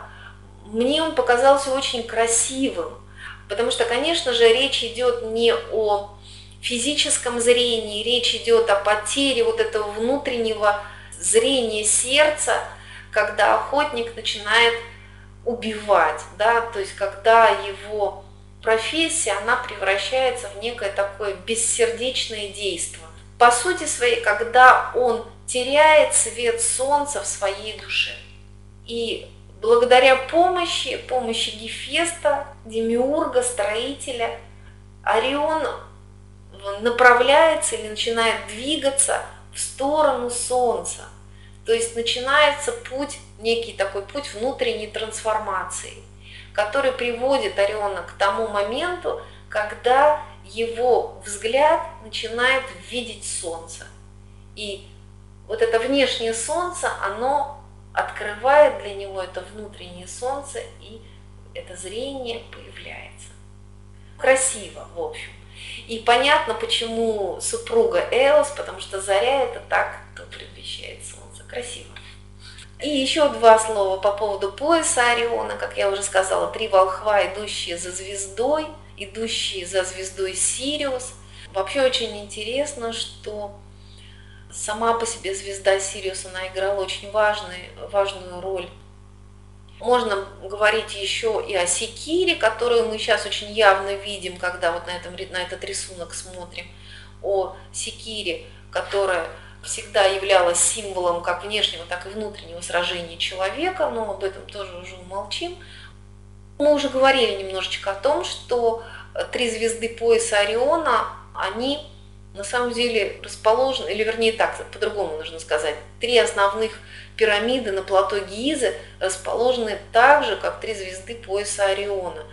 Мне он показался очень красивым, потому что, конечно же, речь идет не о физическом зрении, речь идет о потере вот этого внутреннего зрения сердца, когда охотник начинает убивать, да, то есть когда его профессия, она превращается в некое такое бессердечное действие. По сути своей, когда он теряет свет солнца в своей душе. И благодаря помощи, помощи Гефеста, Демиурга, строителя, Орион направляется или начинает двигаться в сторону Солнца. То есть начинается путь, некий такой путь внутренней трансформации – который приводит Ориона к тому моменту, когда его взгляд начинает видеть солнце. И вот это внешнее солнце, оно открывает для него это внутреннее солнце, и это зрение появляется. Красиво, в общем. И понятно, почему супруга Элс, потому что заря это так, кто предвещает солнце. Красиво. И еще два слова по поводу пояса Ориона. Как я уже сказала, три волхва, идущие за звездой, идущие за звездой Сириус. Вообще очень интересно, что сама по себе звезда Сириус, она играла очень важный, важную роль. Можно говорить еще и о Секире, которую мы сейчас очень явно видим, когда вот на, этом, на этот рисунок смотрим, о Секире, которая всегда являлась символом как внешнего, так и внутреннего сражения человека, но об этом тоже уже умолчим. Мы уже говорили немножечко о том, что три звезды пояса Ориона, они на самом деле расположены, или вернее так, по-другому нужно сказать, три основных пирамиды на плато Гизы расположены так же, как три звезды пояса Ориона.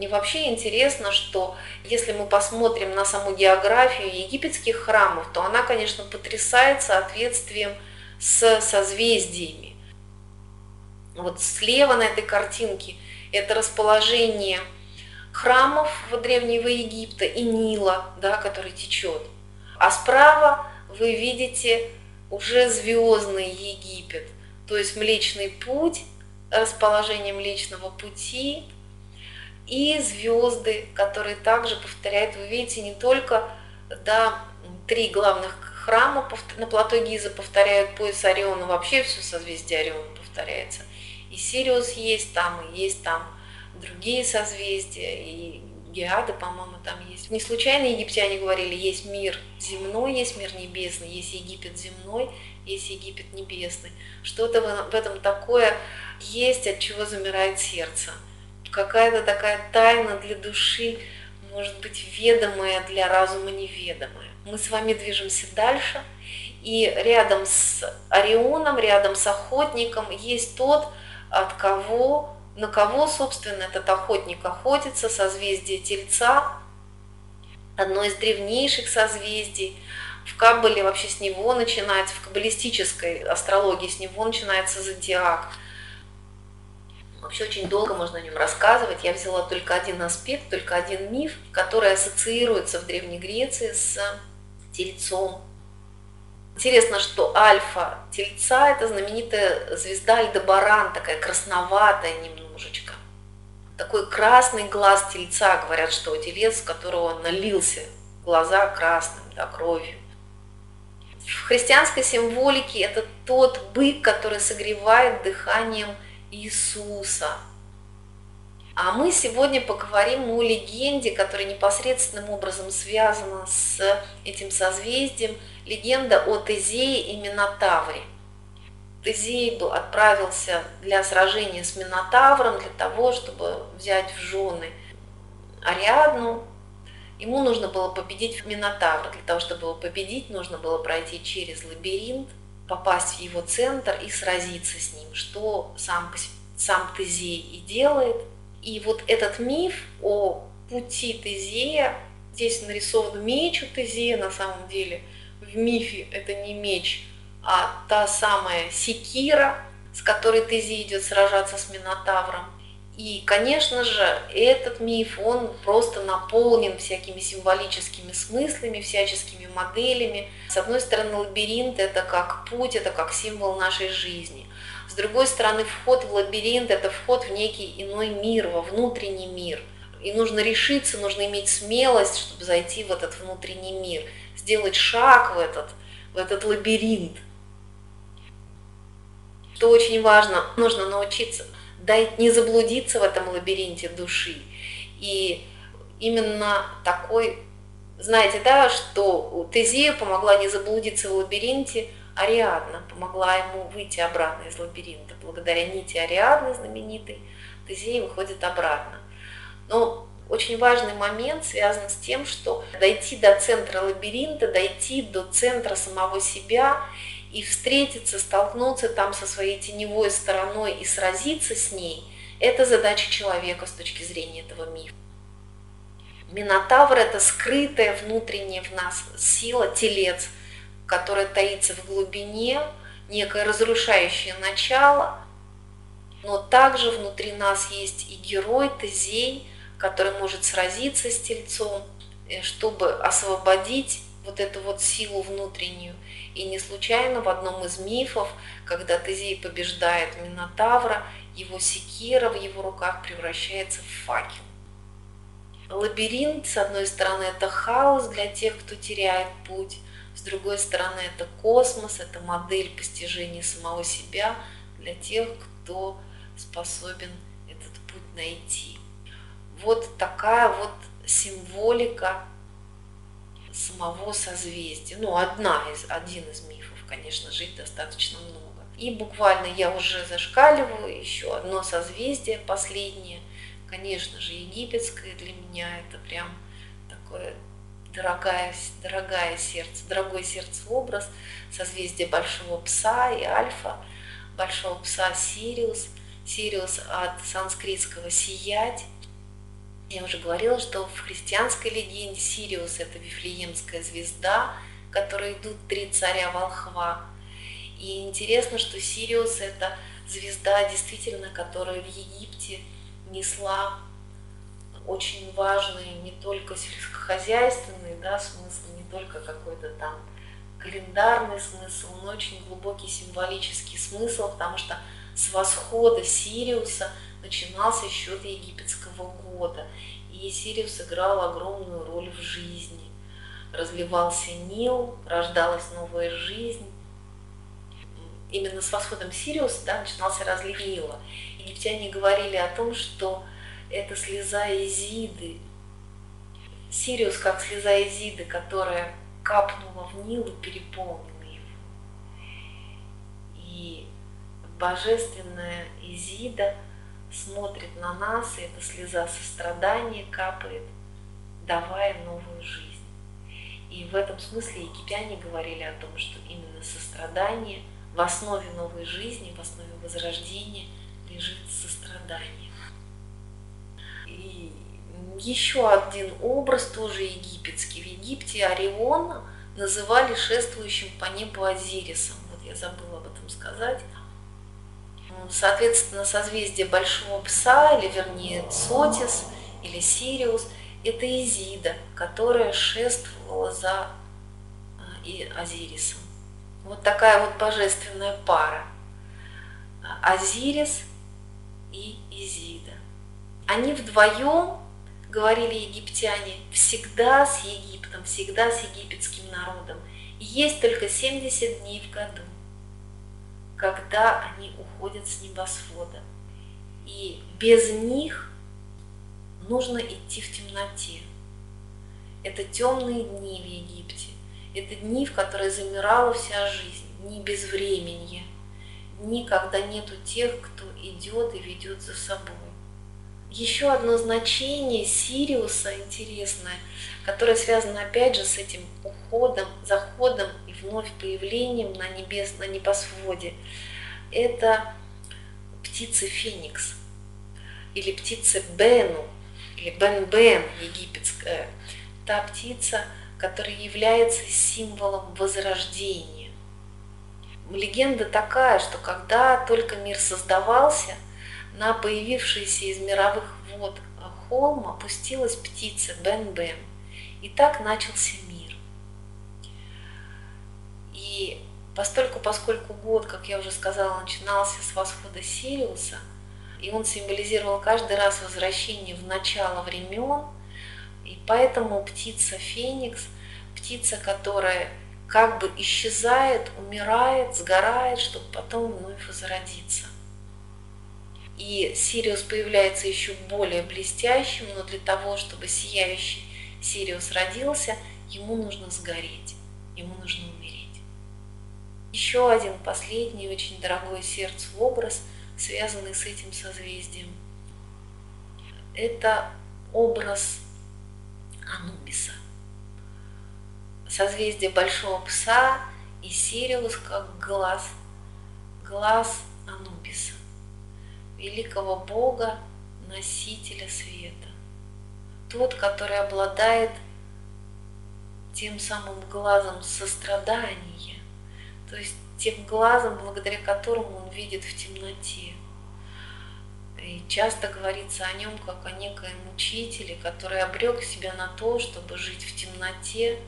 И вообще интересно, что если мы посмотрим на саму географию египетских храмов, то она, конечно, потрясает соответствием с созвездиями. Вот слева на этой картинке это расположение храмов Древнего Египта и Нила, да, который течет. А справа вы видите уже звездный Египет, то есть Млечный Путь, расположение Млечного Пути, и звезды, которые также повторяют, вы видите, не только да, три главных храма на плато Гиза повторяют пояс Ориона, вообще все созвездие Ориона повторяется. И Сириус есть там, и есть там другие созвездия, и Геады, по-моему, там есть. Не случайно египтяне говорили, есть мир земной, есть мир небесный, есть Египет земной, есть Египет небесный. Что-то в этом такое есть, от чего замирает сердце. Какая-то такая тайна для души, может быть, ведомая для разума неведомая. Мы с вами движемся дальше, и рядом с Орионом, рядом с охотником есть тот, от кого, на кого, собственно, этот охотник охотится, созвездие Тельца, одно из древнейших созвездий. В Каббале вообще с него начинается, в каббалистической астрологии с него начинается зодиак. Вообще очень долго можно о нем рассказывать. Я взяла только один аспект, только один миф, который ассоциируется в Древней Греции с Тельцом. Интересно, что альфа Тельца – это знаменитая звезда Альдебаран, такая красноватая немножечко. Такой красный глаз Тельца, говорят, что телец, которого налился глаза красным, да, кровью. В христианской символике это тот бык, который согревает дыханием Иисуса. А мы сегодня поговорим о легенде, которая непосредственным образом связана с этим созвездием, легенда о Тезее и Минотавре. Тезей был, отправился для сражения с Минотавром, для того, чтобы взять в жены Ариадну. Ему нужно было победить Минотавра. Для того, чтобы его победить, нужно было пройти через лабиринт, попасть в его центр и сразиться с ним, что сам, сам Тезей и делает – и вот этот миф о пути Тезея, здесь нарисован меч у Тезея на самом деле, в мифе это не меч, а та самая секира, с которой Тезей идет сражаться с Минотавром. И, конечно же, этот миф, он просто наполнен всякими символическими смыслами, всяческими моделями. С одной стороны, лабиринт – это как путь, это как символ нашей жизни. С другой стороны, вход в лабиринт – это вход в некий иной мир, во внутренний мир. И нужно решиться, нужно иметь смелость, чтобы зайти в этот внутренний мир, сделать шаг в этот, в этот лабиринт. Что очень важно, нужно научиться дать не заблудиться в этом лабиринте души. И именно такой, знаете, да, что Тезею помогла не заблудиться в лабиринте – Ариадна помогла ему выйти обратно из лабиринта. Благодаря нити Ариадны знаменитой Тезей выходит обратно. Но очень важный момент связан с тем, что дойти до центра лабиринта, дойти до центра самого себя и встретиться, столкнуться там со своей теневой стороной и сразиться с ней, это задача человека с точки зрения этого мифа. Минотавр – это скрытая внутренняя в нас сила, телец – которое таится в глубине, некое разрушающее начало, но также внутри нас есть и герой Тезей, который может сразиться с Тельцом, э, чтобы освободить вот эту вот силу внутреннюю. И не случайно в одном из мифов, когда Тезей побеждает Минотавра, его секира в его руках превращается в факел. Лабиринт, с одной стороны, это хаос для тех, кто теряет путь, с другой стороны, это космос, это модель постижения самого себя для тех, кто способен этот путь найти. Вот такая вот символика самого созвездия. Ну, одна из, один из мифов, конечно, жить достаточно много. И буквально я уже зашкаливаю, еще одно созвездие, последнее, конечно же, египетское для меня, это прям такое дорогая, дорогая сердце, дорогой сердце образ, созвездие Большого Пса и Альфа, Большого Пса Сириус, Сириус от санскритского «сиять». Я уже говорила, что в христианской легенде Сириус – это Вифлеемская звезда, к которой идут три царя волхва. И интересно, что Сириус – это звезда, действительно, которая в Египте несла очень важный не только сельскохозяйственный да, смысл, не только какой-то там календарный смысл, но очень глубокий символический смысл, потому что с восхода Сириуса начинался счет египетского года, и Сириус играл огромную роль в жизни. Разливался Нил, рождалась новая жизнь. Именно с восходом Сириуса да, начинался разлив Нила. Египтяне говорили о том, что это слеза Изиды. Сириус как слеза Изиды, которая капнула в Нил и переполнила его. И божественная Изида смотрит на нас, и эта слеза сострадания капает, давая новую жизнь. И в этом смысле египтяне говорили о том, что именно сострадание в основе новой жизни, в основе возрождения лежит сострадание. И еще один образ, тоже египетский. В Египте Ориона называли шествующим по небу Азирисом. Вот я забыла об этом сказать соответственно, созвездие Большого Пса, или вернее Сотис, или Сириус, это Изида, которая шествовала за а, и Азирисом. Вот такая вот божественная пара. Азирис и Изида. Они вдвоем, говорили египтяне, всегда с Египтом, всегда с египетским народом. И есть только 70 дней в году когда они уходят с небосвода. И без них нужно идти в темноте. Это темные дни в Египте. Это дни, в которые замирала вся жизнь, дни безвременья, дни, когда нету тех, кто идет и ведет за собой. Еще одно значение Сириуса интересное, которое связано опять же с этим уходом, заходом и вновь появлением на небес, на небосводе, это птица Феникс или птица Бену, или Бен-Бен египетская, та птица, которая является символом возрождения. Легенда такая, что когда только мир создавался – на появившийся из мировых вод холм опустилась птица Бен-Бен. И так начался мир. И постольку, поскольку год, как я уже сказала, начинался с восхода Сириуса, и он символизировал каждый раз возвращение в начало времен, и поэтому птица Феникс, птица, которая как бы исчезает, умирает, сгорает, чтобы потом вновь возродиться. И Сириус появляется еще более блестящим, но для того, чтобы сияющий Сириус родился, ему нужно сгореть, ему нужно умереть. Еще один последний, очень дорогой сердцу образ, связанный с этим созвездием. Это образ Анубиса. Созвездие Большого Пса и Сириус как глаз, глаз Анубиса великого Бога, носителя света. Тот, который обладает тем самым глазом сострадания, то есть тем глазом, благодаря которому он видит в темноте. И часто говорится о нем как о некоем учителе, который обрек себя на то, чтобы жить в темноте,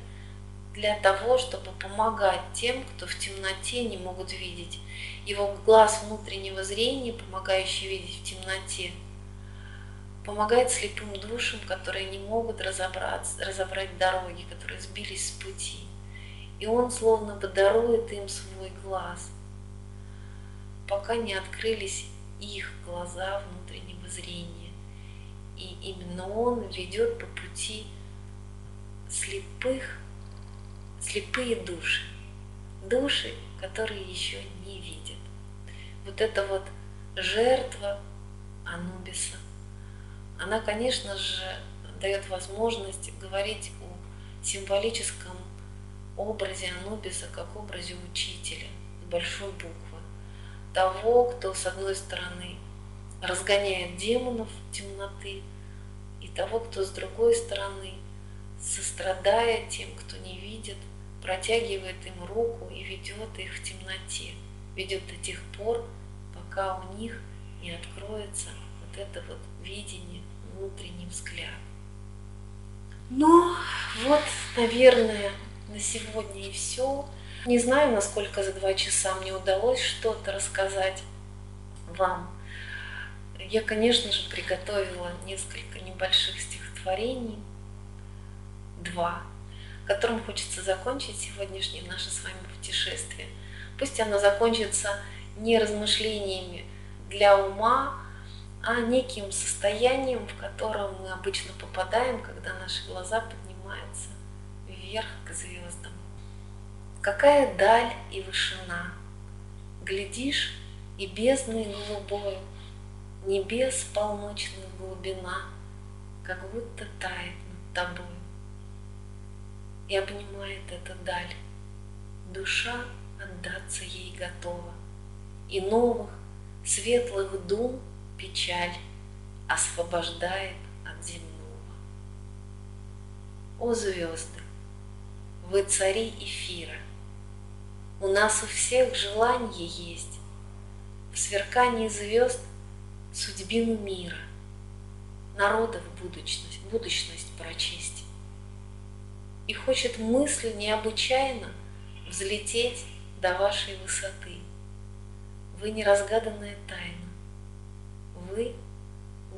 для того, чтобы помогать тем, кто в темноте не могут видеть. Его глаз внутреннего зрения, помогающий видеть в темноте, помогает слепым душам, которые не могут разобраться, разобрать дороги, которые сбились с пути. И он словно бы дарует им свой глаз, пока не открылись их глаза внутреннего зрения. И именно он ведет по пути слепых слепые души, души, которые еще не видят. Вот эта вот жертва Анубиса, она, конечно же, дает возможность говорить о символическом образе Анубиса как образе учителя с большой буквы. Того, кто, с одной стороны, разгоняет демонов темноты, и того, кто, с другой стороны, сострадая тем, кто не видит, протягивает им руку и ведет их в темноте, ведет до тех пор, пока у них не откроется вот это вот видение, внутренний взгляд. Ну, вот, наверное, на сегодня и все. Не знаю, насколько за два часа мне удалось что-то рассказать вам. я, конечно же, приготовила несколько небольших стихотворений, два, которым хочется закончить сегодняшнее наше с вами путешествие. Пусть оно закончится не размышлениями для ума, а неким состоянием, в котором мы обычно попадаем, когда наши глаза поднимаются вверх к звездам. Какая даль и вышина! Глядишь, и бездной голубой, Небес полночных глубина, Как будто тает над тобой. И обнимает эта даль, Душа отдаться ей готова, И новых светлых дум печаль Освобождает от земного. О звезды, вы цари эфира, У нас у всех желание есть В сверкании звезд судьбину мира, Народов будущность, будущность прочесть. И хочет мысль необычайно Взлететь до вашей высоты. Вы неразгаданная тайна, Вы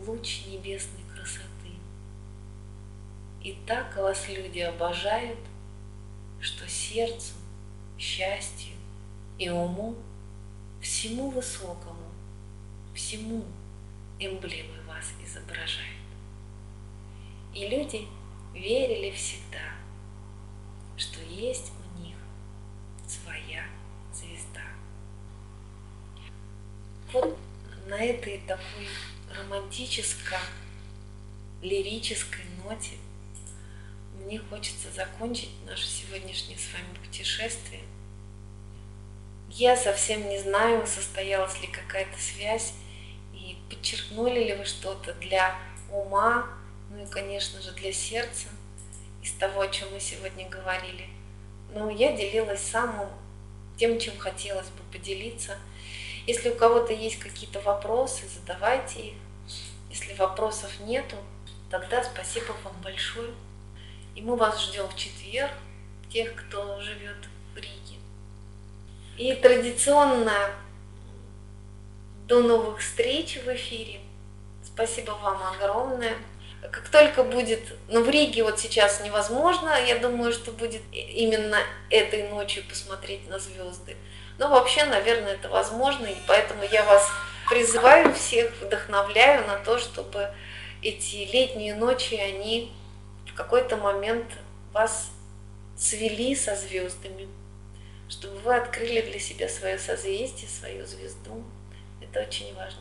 луч небесной красоты. И так вас люди обожают, что сердцу, счастью и уму, всему высокому, всему эмблемы вас изображают. И люди верили всегда, что есть у них своя звезда. Вот на этой такой романтическо-лирической ноте мне хочется закончить наше сегодняшнее с вами путешествие. Я совсем не знаю, состоялась ли какая-то связь и подчеркнули ли вы что-то для ума, ну и, конечно же, для сердца из того, о чем мы сегодня говорили. Но я делилась самым тем, чем хотелось бы поделиться. Если у кого-то есть какие-то вопросы, задавайте их. Если вопросов нету, тогда спасибо вам большое. И мы вас ждем в четверг, тех, кто живет в Риге. И традиционно до новых встреч в эфире. Спасибо вам огромное. Как только будет, ну в Риге вот сейчас невозможно, я думаю, что будет именно этой ночью посмотреть на звезды. Но вообще, наверное, это возможно, и поэтому я вас призываю всех, вдохновляю на то, чтобы эти летние ночи, они какой-то момент вас свели со звездами, чтобы вы открыли для себя свое созвездие, свою звезду. Это очень важно.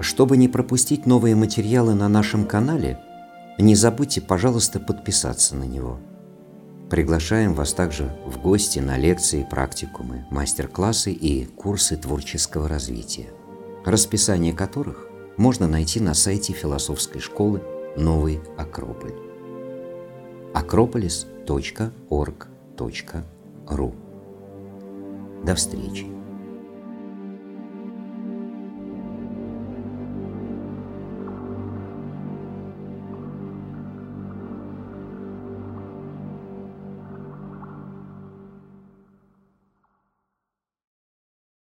Чтобы не пропустить новые материалы на нашем канале, не забудьте, пожалуйста, подписаться на него. Приглашаем вас также в гости на лекции, практикумы, мастер-классы и курсы творческого развития расписание которых можно найти на сайте философской школы «Новый Акрополь» акрополис.орг.ру До встречи!